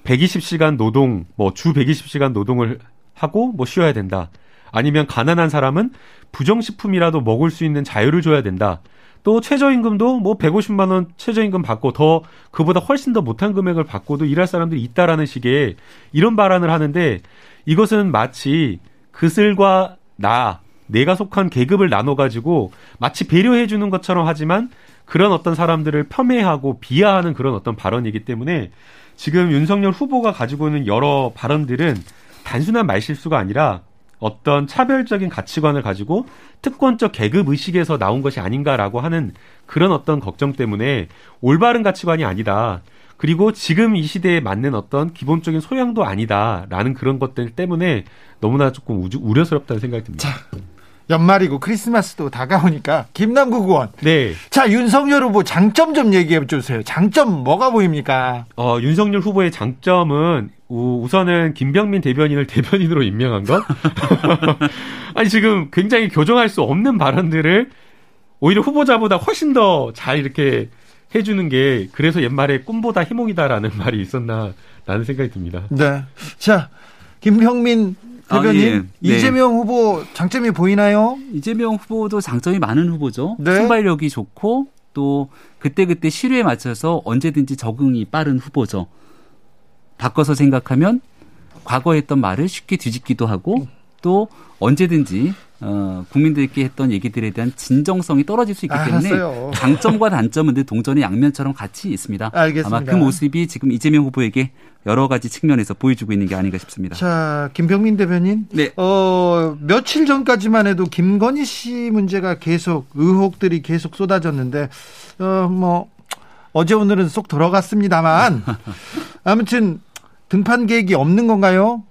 120시간 노동, 뭐 주 120시간 노동을 하고 뭐 쉬어야 된다. 아니면 가난한 사람은 부정식품이라도 먹을 수 있는 자유를 줘야 된다. 또 최저임금도 뭐 150만 원 최저임금 받고 더 그보다 훨씬 더 못한 금액을 받고도 일할 사람들이 있다라는 식의 이런 발언을 하는데 이것은 마치 그슬과 나 내가 속한 계급을 나눠 가지고 마치 배려해 주는 것처럼 하지만 그런 어떤 사람들을 폄훼하고 비하하는 그런 어떤 발언이기 때문에 지금 윤석열 후보가 가지고 있는 여러 발언들은 단순한 말실수가 아니라 어떤 차별적인 가치관을 가지고 특권적 계급 의식에서 나온 것이 아닌가라고 하는 그런 어떤 걱정 때문에 올바른 가치관이 아니다. 그리고 지금 이 시대에 맞는 어떤 기본적인 소양도 아니다라는 그런 것들 때문에 너무나 조금 우주, 우려스럽다는 생각이 듭니다. 자, 연말이고 크리스마스도 다가오니까 김남국 의원. 네. 자 윤석열 후보 장점 좀 얘기해 주세요. 장점 뭐가 보입니까? 어 윤석열 후보의 장점은 우선은 김병민 대변인을 대변인으로 임명한 것. 아니 지금 굉장히 교정할 수 없는 발언들을 오히려 후보자보다 훨씬 더 잘 이렇게 해주는 게 그래서 옛말에 꿈보다 희몽이다라는 말이 있었나라는 생각이 듭니다. 네. 자 김병민 대변인 아, 예. 네. 이재명 후보 장점이 보이나요? 이재명 후보도 장점이 많은 후보죠. 네. 순발력이 좋고 또 그때그때 시류에 맞춰서 언제든지 적응이 빠른 후보죠. 바꿔서 생각하면 과거에 했던 말을 쉽게 뒤집기도 하고 또 언제든지 어, 국민들께 했던 얘기들에 대한 진정성이 떨어질 수 있기 때문에 아, 장점과 단점은 늘 동전의 양면처럼 같이 있습니다. 알겠습니다. 아마 그 모습이 지금 이재명 후보에게 여러 가지 측면에서 보여주고 있는 게 아닌가 싶습니다. 자, 김병민 대변인. 네. 어, 며칠 전까지만 해도 김건희 씨 문제가 계속 의혹들이 계속 쏟아졌는데 어, 뭐 어제 오늘은 쏙 들어갔습니다만 아무튼 등판 계획이 없는 건가요?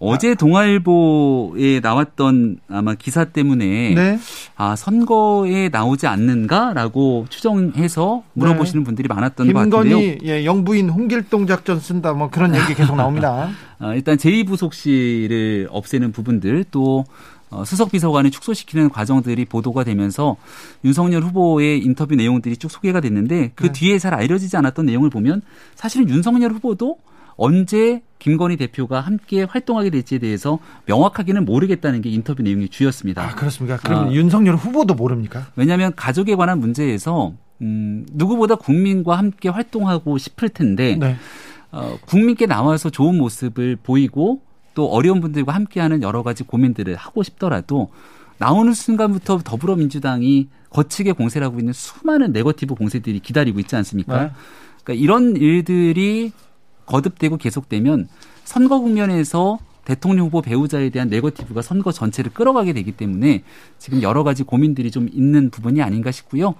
어제 동아일보에 나왔던 아마 기사 때문에 네. 아 선거에 나오지 않는가라고 추정해서 물어보시는 네. 분들이 많았던 것 같은데요. 김건희 예, 영부인 홍길동 작전 쓴다 뭐 그런 얘기 계속 나옵니다. 아, 일단 제2부속실을 없애는 부분들 또 어, 수석 비서관을 축소시키는 과정들이 보도가 되면서 윤석열 후보의 인터뷰 내용들이 쭉 소개가 됐는데 그 네. 뒤에 잘 알려지지 않았던 내용을 보면 사실은 윤석열 후보도 언제 김건희 대표가 함께 활동하게 될지에 대해서 명확하게는 모르겠다는 게 인터뷰 내용의 주였습니다. 아, 그렇습니까? 그럼 아, 윤석열 후보도 모릅니까? 왜냐하면 가족에 관한 문제에서 음, 누구보다 국민과 함께 활동하고 싶을 텐데 네. 어, 국민께 나와서 좋은 모습을 보이고 또 어려운 분들과 함께하는 여러 가지 고민들을 하고 싶더라도 나오는 순간부터 더불어민주당이 거치게 공세를 하고 있는 수많은 네거티브 공세들이 기다리고 있지 않습니까? 네. 그러니까 이런 일들이 거듭되고 계속되면 선거 국면에서 대통령 후보 배우자에 대한 네거티브가 선거 전체를 끌어가게 되기 때문에 지금 여러 가지 고민들이 좀 있는 부분이 아닌가 싶고요.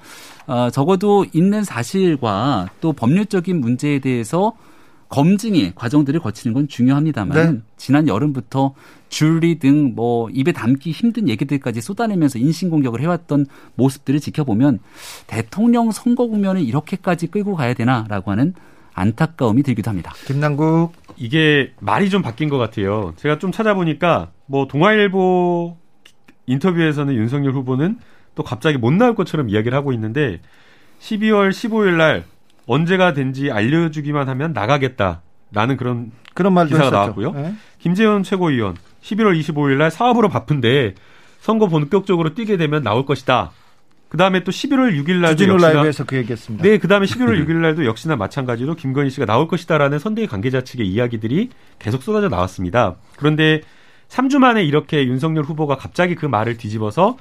어, 적어도 있는 사실과 또 법률적인 문제에 대해서 검증의 과정들을 거치는 건 중요합니다만 네. 지난 여름부터 줄리 등 뭐 입에 담기 힘든 얘기들까지 쏟아내면서 인신 공격을 해왔던 모습들을 지켜보면 대통령 선거 국면을 이렇게까지 끌고 가야 되나라고 하는 안타까움이 들기도 합니다. 김남국 이게 말이 좀 바뀐 것 같아요. 제가 좀 찾아보니까 뭐 동아일보 인터뷰에서는 윤석열 후보는 또 갑자기 못 나올 것처럼 이야기를 하고 있는데 12월 15일 날 언제가 된지 알려주기만 하면 나가겠다라는 그런 그런 말도 기사가 했었죠. 나왔고요. 네. 김재원 최고위원 11월 25일 날 사업으로 바쁜데 선거 본격적으로 뛰게 되면 나올 것이다. 그 다음에 또 11월 6일 날도 주진우 역시나 라이브에서 그 얘기했습니다. 네, 그 다음에 11월 6일 날도 역시나 마찬가지로 김건희 씨가 나올 것이다라는 선대위 관계자 측의 이야기들이 계속 쏟아져 나왔습니다. 그런데 3주 만에 이렇게 윤석열 후보가 갑자기 그 말을 뒤집어서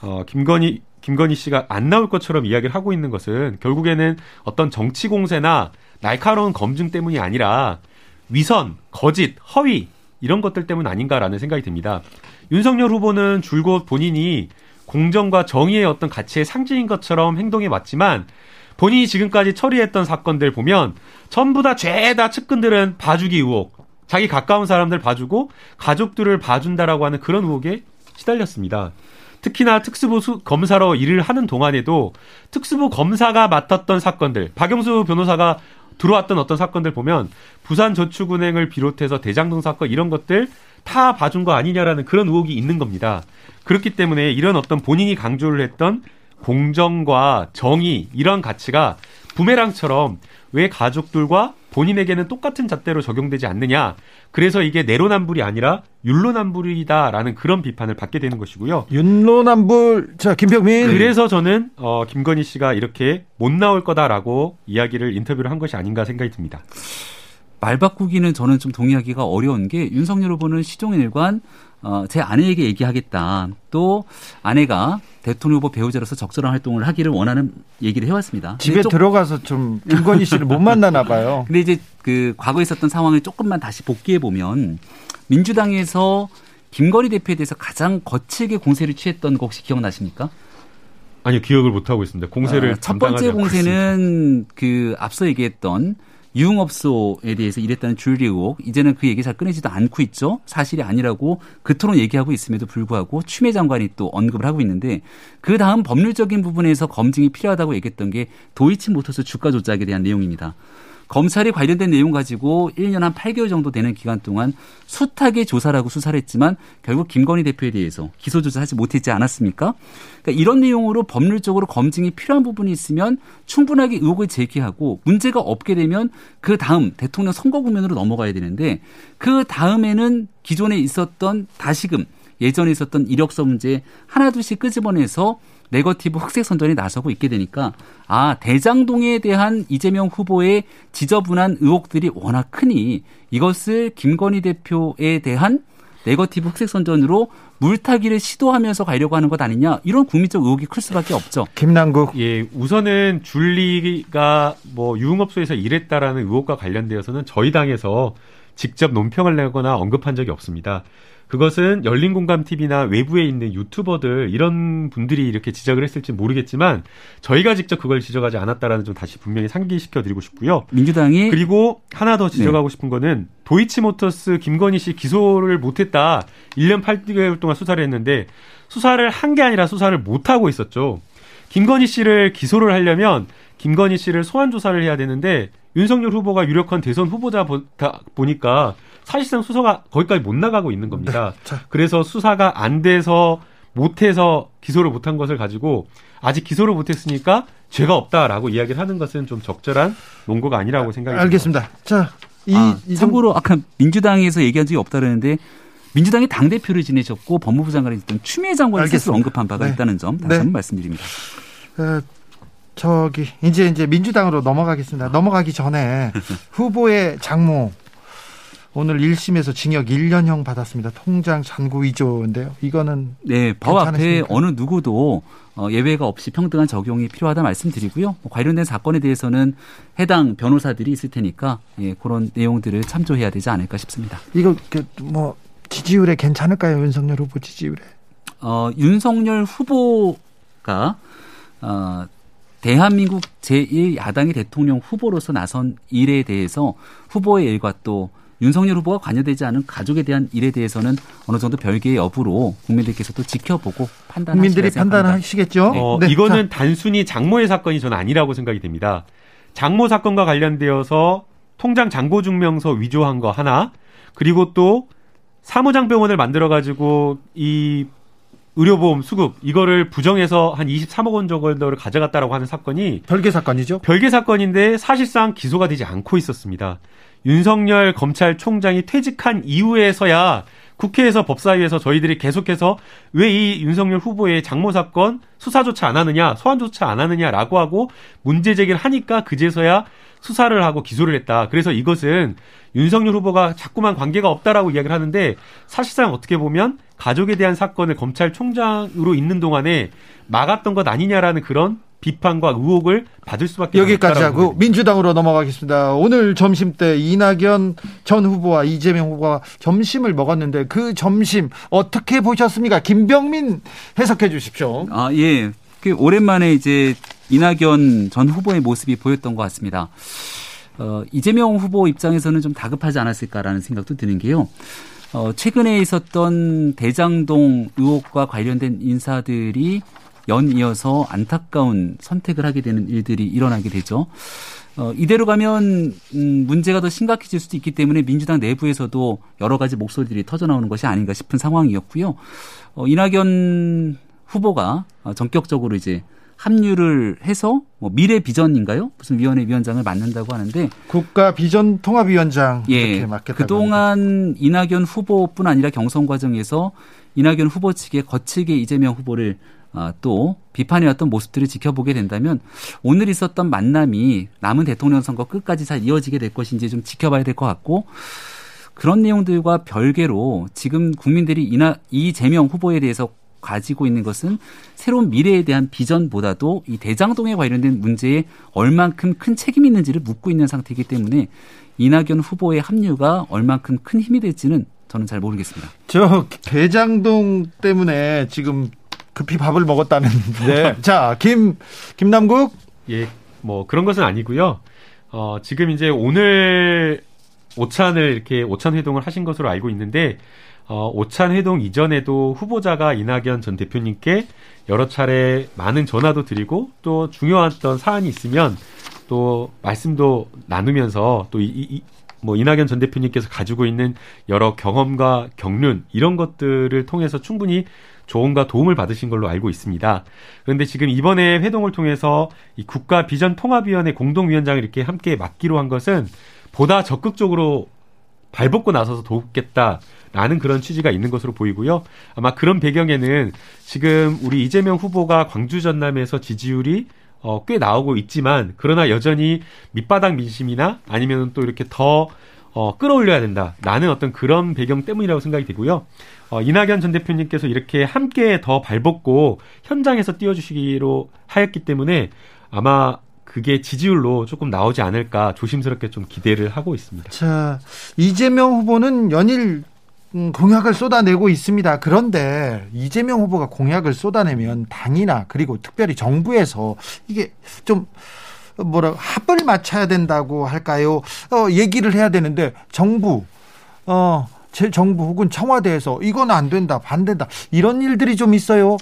어, 김건희 김건희 씨가 안 나올 것처럼 이야기를 하고 있는 것은 결국에는 어떤 정치 공세나 날카로운 검증 때문이 아니라 위선, 거짓, 허위 이런 것들 때문 아닌가라는 생각이 듭니다. 윤석열 후보는 줄곧 본인이 공정과 정의의 어떤 가치의 상징인 것처럼 행동해 왔지만 본인이 지금까지 처리했던 사건들 보면 전부 다 죄다 측근들은 봐주기 의혹, 자기 가까운 사람들 봐주고 가족들을 봐준다라고 하는 그런 의혹에 시달렸습니다. 특히나 특수부 수, 검사로 일을 하는 동안에도 특수부 검사가 맡았던 사건들, 박영수 변호사가 들어왔던 어떤 사건들 보면 부산 저축은행을 비롯해서 대장동 사건 이런 것들 다 봐준 거 아니냐라는 그런 의혹이 있는 겁니다. 그렇기 때문에 이런 어떤 본인이 강조를 했던 공정과 정의 이런 가치가 부메랑처럼 왜 가족들과 본인에게는 똑같은 잣대로 적용되지 않느냐. 그래서 이게 내로남불이 아니라 율로남불이다라는 그런 비판을 받게 되는 것이고요. 윤로남불 자 김병민 그래서 저는 어, 김건희 씨가 이렇게 못 나올 거다라고 이야기를 인터뷰를 한 것이 아닌가 생각이 듭니다. 말 바꾸기는 저는 좀 동의하기가 어려운 게 윤석열 후보는 시종일관 어, 제 아내에게 얘기하겠다. 또 아내가 대통령 후보 배우자로서 적절한 활동을 하기를 원하는 얘기를 해왔습니다. 집에 좀- 들어가서 좀 김건희 씨를 못 만나나 봐요. 근데 이제 그 과거에 있었던 상황을 조금만 다시 복귀해 보면 민주당에서 김건희 대표에 대해서 가장 거칠게 공세를 취했던 거 혹시 기억나십니까? 아니요 기억을 못 하고 있습니다. 공세를 아, 첫 번째. 공세는 그 앞서 얘기했던 유흥업소에 대해서 일했다는 줄리 의혹 이제는 그 얘기 잘 꺼내지도 않고 있죠 사실이 아니라고 그토록 얘기하고 있음에도 불구하고 추미애 장관이 또 언급을 하고 있는데 그 다음 법률적인 부분에서 검증이 필요하다고 얘기했던 게 도이치모터스 주가 조작에 대한 내용입니다. 검찰이 관련된 내용 가지고 1년 한 8개월 정도 되는 기간 동안 숱하게 조사를 하고 수사를 했지만 결국 김건희 대표에 대해서 기소 조사하지 못했지 않았습니까? 그러니까 이런 내용으로 법률적으로 검증이 필요한 부분이 있으면 충분하게 의혹을 제기하고 문제가 없게 되면 그 다음 대통령 선거 국면으로 넘어가야 되는데 그 다음에는 기존에 있었던 다시금 예전에 있었던 이력서 문제 하나둘씩 끄집어내서 네거티브 흑색 선전에 나서고 있게 되니까 아 대장동에 대한 이재명 후보의 지저분한 의혹들이 워낙 크니 이것을 김건희 대표에 대한 네거티브 흑색 선전으로 물타기를 시도하면서 가려고 하는 것 아니냐 이런 국민적 의혹이 클 수밖에 없죠. 김남국 예, 우선은 줄리가 뭐 유흥업소에서 일했다라는 의혹과 관련되어서는 저희 당에서 직접 논평을 내거나 언급한 적이 없습니다. 그것은 열린 공감TV나 외부에 있는 유튜버들 이런 분들이 이렇게 지적을 했을지 모르겠지만 저희가 직접 그걸 지적하지 않았다라는 좀 다시 분명히 상기시켜 드리고 싶고요. 민주당이 그리고 하나 더 지적하고 싶은 거는 도이치모터스 김건희 씨 기소를 못했다. 1년 8개월 동안 수사를 했는데 수사를 한 게 아니라 수사를 못 하고 있었죠. 김건희 씨를 기소를 하려면 김건희 씨를 소환 조사를 해야 되는데 윤석열 후보가 유력한 대선 후보자 보, 다 보니까 사실상 수사가 거기까지 못 나가고 있는 겁니다. 그래서 수사가 안 돼서 못해서 기소를 못한 것을 가지고 아직 기소를 못했으니까 죄가 없다라고 이야기를 하는 것은 좀 적절한 논거가 아니라고 생각이 듭니다. 알겠습니다. 자, 이, 아, 이 참고로 아까 민주당에서 얘기한 적이 없다 그러는데 민주당이 당 대표를 지내셨고 법무부 장관이 있던 추미애 장관이 스스로. 언급한 바가 네. 있다는 점 다시 네. 한번 말씀드립니다. 어, 저기 이제 이제 민주당으로 넘어가겠습니다. 넘어가기 전에 후보의 장모 오늘 1심에서 징역 1년형 받았습니다. 통장 잔고 위조인데요. 이거는 네, 법 앞에 괜찮으십니까? 어느 누구도 어, 예외가 없이 평등한 적용이 필요하다 말씀드리고요. 뭐 관련된 사건에 대해서는 해당 변호사들이 있을 테니까 예, 그런 내용들을 참조해야 되지 않을까 싶습니다. 이거 그뭐 지지율에 괜찮을까요? 윤석열 후보 지지율에. 어, 윤석열 후보가 어, 대한민국 제1야당의 대통령 후보로서 나선 일에 대해서 후보의 일과 또 윤석열 후보가 관여되지 않은 가족에 대한 일에 대해서는 어느 정도 별개의 여부로 국민들께서 도 지켜보고 판단하시라 국민들이. 판단하시겠죠? 어, 네, 이거는 단순히 장모의 사건이 저는 아니라고 생각이 됩니다. 장모 사건과 관련되어서 통장 잔고 증명서 위조한 거 하나, 그리고 또 사무장병원을 만들어 가지고 이 의료보험 수급 이거를 부정해서 한 23억 원 정도를 가져갔다라고 하는 사건이 별개 사건이죠. 별개 사건인데 사실상 기소가 되지 않고 있었습니다. 윤석열 검찰총장이 퇴직한 이후에서야 국회에서 법사위에서 저희들이 계속해서 왜 이 윤석열 후보의 장모 사건 수사조차 안 하느냐, 소환조차 안 하느냐라고 하고 문제 제기를 하니까 그제서야 수사를 하고 기소를 했다. 그래서 이것은 윤석열 후보가 자꾸만 관계가 없다라고 이야기를 하는데 사실상 어떻게 보면 가족에 대한 사건을 검찰총장으로 있는 동안에 막았던 것 아니냐라는 그런 비판과 의혹을 받을 수밖에 여기까지 하고 민주당으로 넘어가겠습니다. 오늘 점심 때 이낙연 전 후보와 이재명 후보가 점심을 먹었는데 그 점심 어떻게 보셨습니까? 김병민 해석해 주십시오. 아 예, 그 오랜만에 이제 이낙연 전 후보의 모습이 보였던 것 같습니다. 어, 이재명 후보 입장에서는 좀 다급하지 않았을까라는 생각도 드는 게요. 어, 최근에 있었던 대장동 의혹과 관련된 인사들이 연이어서 안타까운 선택을 하게 되는 일들이 일어나게 되죠. 어, 이대로 가면 음, 문제가 더 심각해질 수도 있기 때문에 민주당 내부에서도 여러 가지 목소리들이 터져 나오는 것이 아닌가 싶은 상황이었고요. 어, 이낙연 후보가 전격적으로 이제 합류를 해서 뭐 미래 비전인가요? 무슨 위원회 위원장을 맡는다고 하는데 국가 비전 통합위원장 예, 그동안 이낙연 후보뿐 아니라 경선 과정에서 이낙연 후보 측에 거칠게 이재명 후보를 아, 또 비판해왔던 모습들을 지켜보게 된다면 오늘 있었던 만남이 남은 대통령 선거 끝까지 잘 이어지게 될 것인지 좀 지켜봐야 될 것 같고 그런 내용들과 별개로 지금 국민들이 이나 이재명 후보에 대해서 가지고 있는 것은 새로운 미래에 대한 비전보다도 이 대장동에 관련된 문제에 얼만큼 큰 책임이 있는지를 묻고 있는 상태이기 때문에 이낙연 후보의 합류가 얼만큼 큰 힘이 될지는 저는 잘 모르겠습니다. 저 대장동 때문에 지금 급히 밥을 먹었다는데. 자, 김, 김남국? 예, 뭐 그런 것은 아니고요. 어, 지금 이제 오늘 오찬을 이렇게 오찬 회동을 하신 것으로 알고 있는데, 어, 오찬 회동 이전에도 후보자가 이낙연 전 대표님께 여러 차례 많은 전화도 드리고 또 중요했던 사안이 있으면 또 말씀도 나누면서 또 이, 이, 뭐 이낙연 전 대표님께서 가지고 있는 여러 경험과 경륜 이런 것들을 통해서 충분히 조언과 도움을 받으신 걸로 알고 있습니다. 그런데 지금 이번에 회동을 통해서 이 국가 비전 통합위원회 공동위원장을 이렇게 함께 맡기로 한 것은 보다 적극적으로 발벗고 나서서 돕겠다 라는 그런 취지가 있는 것으로 보이고요. 아마 그런 배경에는 지금 우리 이재명 후보가 광주 전남에서 지지율이 어, 꽤 나오고 있지만 그러나 여전히 밑바닥 민심이나 아니면 또 이렇게 더 어, 끌어올려야 된다. 라는 어떤 그런 배경 때문이라고 생각이 되고요. 어, 이낙연 전 대표님께서 이렇게 함께 더 발벗고 현장에서 띄워주시기로 하였기 때문에 아마 그게 지지율로 조금 나오지 않을까 조심스럽게 좀 기대를 하고 있습니다. 자, 이재명 후보는 연일 음, 공약을 쏟아내고 있습니다. 그런데 이재명 후보가 공약을 쏟아내면 당이나 그리고 특별히 정부에서 이게 좀 뭐라 합을 맞춰야 된다고 할까요? 어, 얘기를 해야 되는데 정부 어, 제 정부 혹은 청와대에서 이건 안 된다, 반된다 이런 일들이 좀 있어요.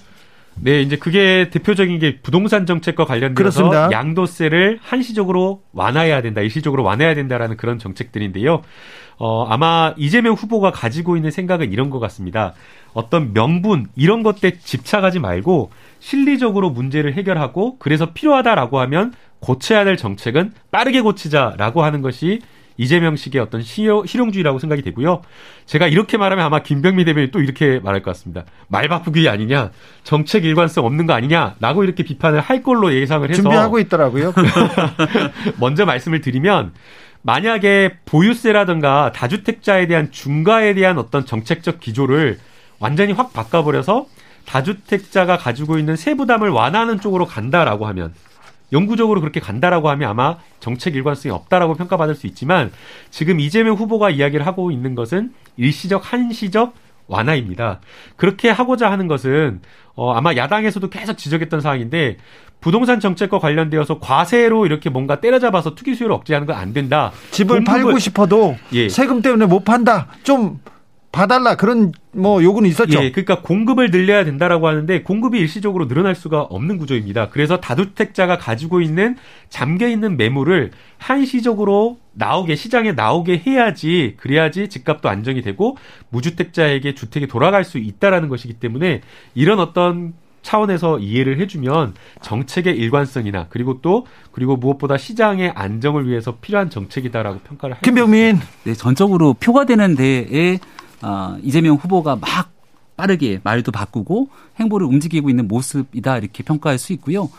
네, 이제 그게 대표적인 게 부동산 정책과 관련돼서 그렇습니다. 양도세를 한시적으로 완화해야 된다, 일시적으로 완화해야 된다라는 그런 정책들인데요. 어, 아마 이재명 후보가 가지고 있는 생각은 이런 것 같습니다. 어떤 명분 이런 것에 집착하지 말고 실리적으로 문제를 해결하고 그래서 필요하다라고 하면 고쳐야 될 정책은 빠르게 고치자라고 하는 것이 이재명식의 어떤 실용, 실용주의라고 생각이 되고요. 제가 이렇게 말하면 아마 김병미 대변인이 또 이렇게 말할 것 같습니다. 말 바꾸기 아니냐, 정책 일관성 없는 거 아니냐라고 이렇게 비판을 할 걸로 예상을 해서 준비하고 있더라고요. 먼저 말씀을 드리면 만약에 보유세라든가 다주택자에 대한 중과에 대한 어떤 정책적 기조를 완전히 확 바꿔버려서 다주택자가 가지고 있는 세부담을 완화하는 쪽으로 간다라고 하면 영구적으로 그렇게 간다라고 하면 아마 정책 일관성이 없다라고 평가받을 수 있지만 지금 이재명 후보가 이야기를 하고 있는 것은 일시적 한시적 완화입니다. 그렇게 하고자 하는 것은 어 아마 야당에서도 계속 지적했던 사항인데 부동산 정책과 관련되어서 과세로 이렇게 뭔가 때려잡아서 투기 수요를 억제하는 건 안 된다. 집을 팔고 싶어도 예. 세금 때문에 못 판다. 좀 봐달라 그런 뭐 요구는 있었죠. 예, 그러니까 공급을 늘려야 된다라고 하는데 공급이 일시적으로 늘어날 수가 없는 구조입니다. 그래서 다주택자가 가지고 있는 잠겨 있는 매물을 한시적으로 나오게 시장에 나오게 해야지 그래야지 집값도 안정이 되고 무주택자에게 주택이 돌아갈 수 있다라는 것이기 때문에 이런 어떤 차원에서 이해를 해주면 정책의 일관성이나 그리고 또 그리고 무엇보다 시장의 안정을 위해서 필요한 정책이다라고 평가를 할 김병민 네, 전적으로 표가 되는 데에 아, 이재명 후보가 막 빠르게 말도 바꾸고 행보를 움직이고 있는 모습이다 이렇게 평가할 수 있고요.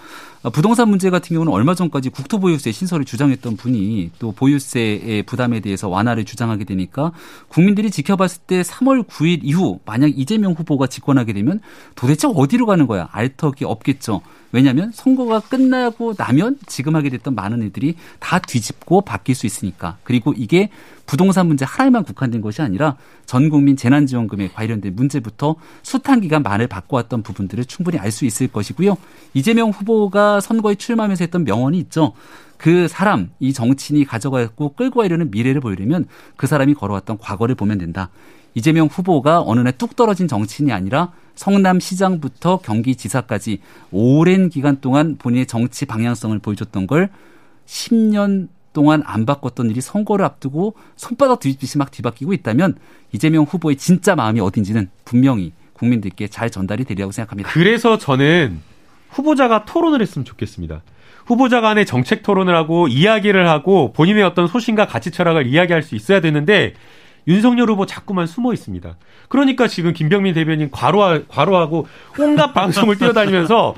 아, 부동산 문제 같은 경우는 얼마 전까지 국토보유세 신설을 주장했던 분이 또 보유세의 부담에 대해서 완화를 주장하게 되니까 국민들이 지켜봤을 때 3월 9일 이후 만약 이재명 후보가 집권하게 되면 도대체 어디로 가는 거야? 알턱이 없겠죠. 왜냐하면 선거가 끝나고 나면 지금 하게 됐던 많은 일들이 다 뒤집고 바뀔 수 있으니까. 그리고 이게 부동산 문제 하나에만 국한된 것이 아니라 전 국민 재난지원금에 관련된 문제부터 숱한 기간 말을 바꿔왔던 부분들을 충분히 알 수 있을 것이고요. 이재명 후보가 선거에 출마하면서 했던 명언이 있죠. 그 사람, 이 정치인이 가져가고 끌고 가려는 미래를 보이려면 그 사람이 걸어왔던 과거를 보면 된다. 이재명 후보가 어느 날 뚝 떨어진 정치인이 아니라 성남시장부터 경기지사까지 오랜 기간 동안 본인의 정치 방향성을 보여줬던 걸 10년 동안 안 바꿨던 일이 선거를 앞두고 손바닥 뒤집듯이 막 뒤바뀌고 있다면 이재명 후보의 진짜 마음이 어딘지는 분명히 국민들께 잘 전달이 되리라고 생각합니다. 그래서 저는 후보자가 토론을 했으면 좋겠습니다. 후보자 간의 정책 토론을 하고 이야기를 하고 본인의 어떤 소신과 가치 철학을 이야기할 수 있어야 되는데 윤석열 후보 자꾸만 숨어 있습니다. 그러니까 지금 김병민 대변인 과로하, 과로하고 온갖 방송을 뛰어다니면서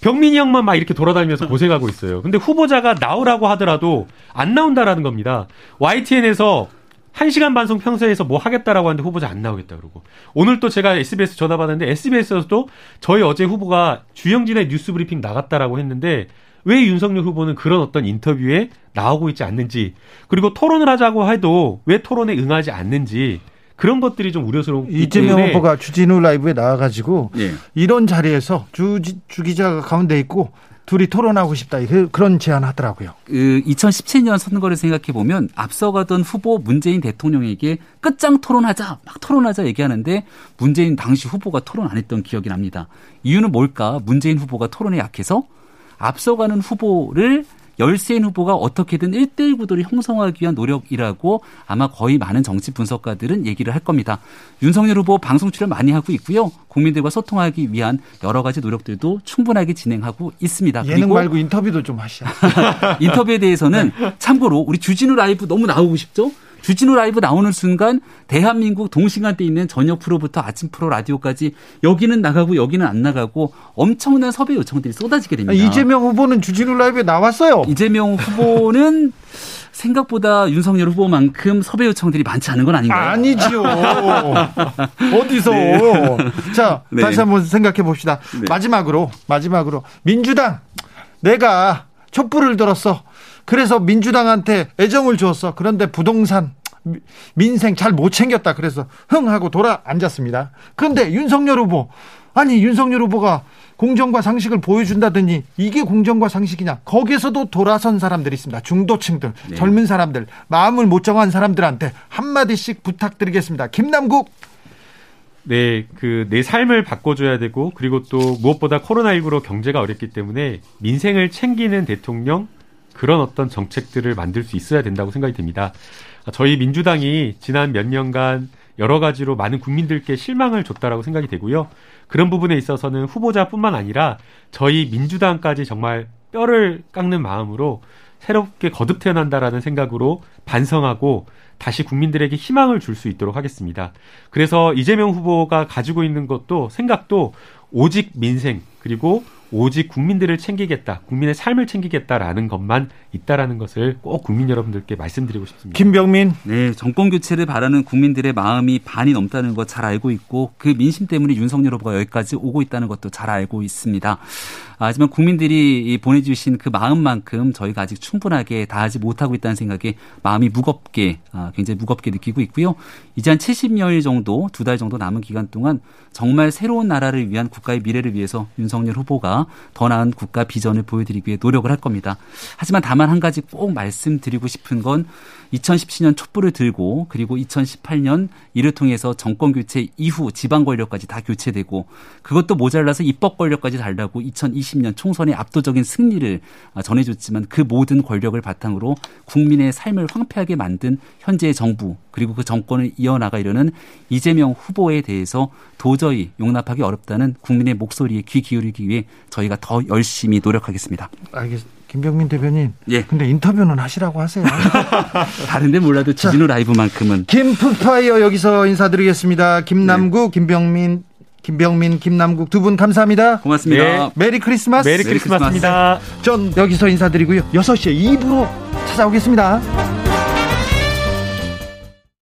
병민이 형만 막 이렇게 돌아다니면서 고생하고 있어요. 근데 후보자가 나오라고 하더라도 안 나온다라는 겁니다. YTN에서 1시간 반송 평소에서 뭐 하겠다라고 하는데 후보자 안 나오겠다 그러고 오늘 또 제가 SBS 전화 받았는데 SBS에서도 저희 어제 후보가 주영진의 뉴스 브리핑 나갔다라고 했는데 왜 윤석열 후보는 그런 어떤 인터뷰에 나오고 있지 않는지 그리고 토론을 하자고 해도 왜 토론에 응하지 않는지 그런 것들이 좀 우려스러운 이재명 후보가 주진우 라이브에 나와가지고 예. 이런 자리에서 주, 주 기자가 가운데 있고 둘이 토론하고 싶다 그, 그런 제안하더라고요. 그 2017년 선거를 생각해 보면 앞서가던 후보 문재인 대통령에게 끝장 토론하자 막 토론하자 얘기하는데 문재인 당시 후보가 토론 안 했던 기억이 납니다. 이유는 뭘까? 문재인 후보가 토론에 약해서 앞서가는 후보를 열세인 후보가 어떻게든 1대1 구도를 형성하기 위한 노력이라고 아마 거의 많은 정치 분석가들은 얘기를 할 겁니다. 윤석열 후보 방송 출연 많이 하고 있고요. 국민들과 소통하기 위한 여러 가지 노력들도 충분하게 진행하고 있습니다. 예능 말고 인터뷰도 좀 하시죠. 인터뷰에 대해서는 참고로 우리 주진우 라이브 너무 나오고 싶죠? 주진우 라이브 나오는 순간 대한민국 동시간대 있는 저녁 프로부터 아침 프로 라디오까지 여기는 나가고 여기는 안 나가고 엄청난 섭외 요청들이 쏟아지게 됩니다. 이재명 후보는 주진우 라이브에 나왔어요. 이재명 후보는 생각보다 윤석열 후보만큼 섭외 요청들이 많지 않은 건 아닌가요? 아니죠. 어디서? 네. 자, 네. 다시 한번 생각해 봅시다. 네. 마지막으로, 마지막으로. 민주당, 내가 촛불을 들었어. 그래서 민주당한테 애정을 주었어. 그런데 부동산 민생 잘 못 챙겼다. 그래서 흥 하고 돌아 앉았습니다. 그런데 윤석열 후보 아니 윤석열 후보가 공정과 상식을 보여준다더니 이게 공정과 상식이냐? 거기서도 돌아선 사람들이 있습니다. 중도층들, 네. 젊은 사람들, 마음을 못 정한 사람들한테 한마디씩 부탁드리겠습니다. 김남국. 네, 그 내 삶을 바꿔줘야 되고 그리고 또 무엇보다 코로나19로 경제가 어렵기 때문에 민생을 챙기는 대통령 그런 어떤 정책들을 만들 수 있어야 된다고 생각이 듭니다. 저희 민주당이 지난 몇 년간 여러 가지로 많은 국민들께 실망을 줬다라고 생각이 되고요. 그런 부분에 있어서는 후보자뿐만 아니라 저희 민주당까지 정말 뼈를 깎는 마음으로 새롭게 거듭 태어난다라는 생각으로 반성하고 다시 국민들에게 희망을 줄 수 있도록 하겠습니다. 그래서 이재명 후보가 가지고 있는 것도 생각도 오직 민생 그리고 오직 국민들을 챙기겠다, 국민의 삶을 챙기겠다라는 것만 있다라는 것을 꼭 국민 여러분들께 말씀드리고 싶습니다. 김병민, 네 정권 교체를 바라는 국민들의 마음이 반이 넘다는 것 잘 알고 있고 그 민심 때문에 윤석열 후보가 여기까지 오고 있다는 것도 잘 알고 있습니다. 하지만 국민들이 보내주신 그 마음만큼 저희가 아직 충분하게 다하지 못하고 있다는 생각에 마음이 무겁게 아, 굉장히 무겁게 느끼고 있고요. 이제 한 70여일 정도 두 달 정도 남은 기간 동안 정말 새로운 나라를 위한 국가의 미래를 위해서 윤석열 후보가 더 나은 국가 비전을 보여드리기 위해 노력을 할 겁니다. 하지만 다만 한 가지 꼭 말씀드리고 싶은 건 2017년 촛불을 들고 그리고 2018년 이를 통해서 정권 교체 이후 지방 권력까지 다 교체되고 그것도 모자라서 입법 권력까지 달라고 2020년 총선의 압도적인 승리를 전해줬지만 그 모든 권력을 바탕으로 국민의 삶을 황폐하게 만든 현재의 정부 그리고 그 정권을 이어나가려는 이재명 후보에 대해서 도저히 용납하기 어렵다는 국민의 목소리에 귀 기울이기 위해 저희가 더 열심히 노력하겠습니다. 알겠습니다. 김병민 대변인. 예. 근데 인터뷰는 하시라고 하세요. 다른데 몰라도 주진우 라이브만큼은. 캠프파이어 여기서 인사드리겠습니다. 김남국, 네. 김병민, 김병민, 김남국 두 분 감사합니다. 고맙습니다. 네. Merry Christmas. Merry Christmas입니다. 전 여기서 인사드리고요. 6시에 2부로 찾아오겠습니다.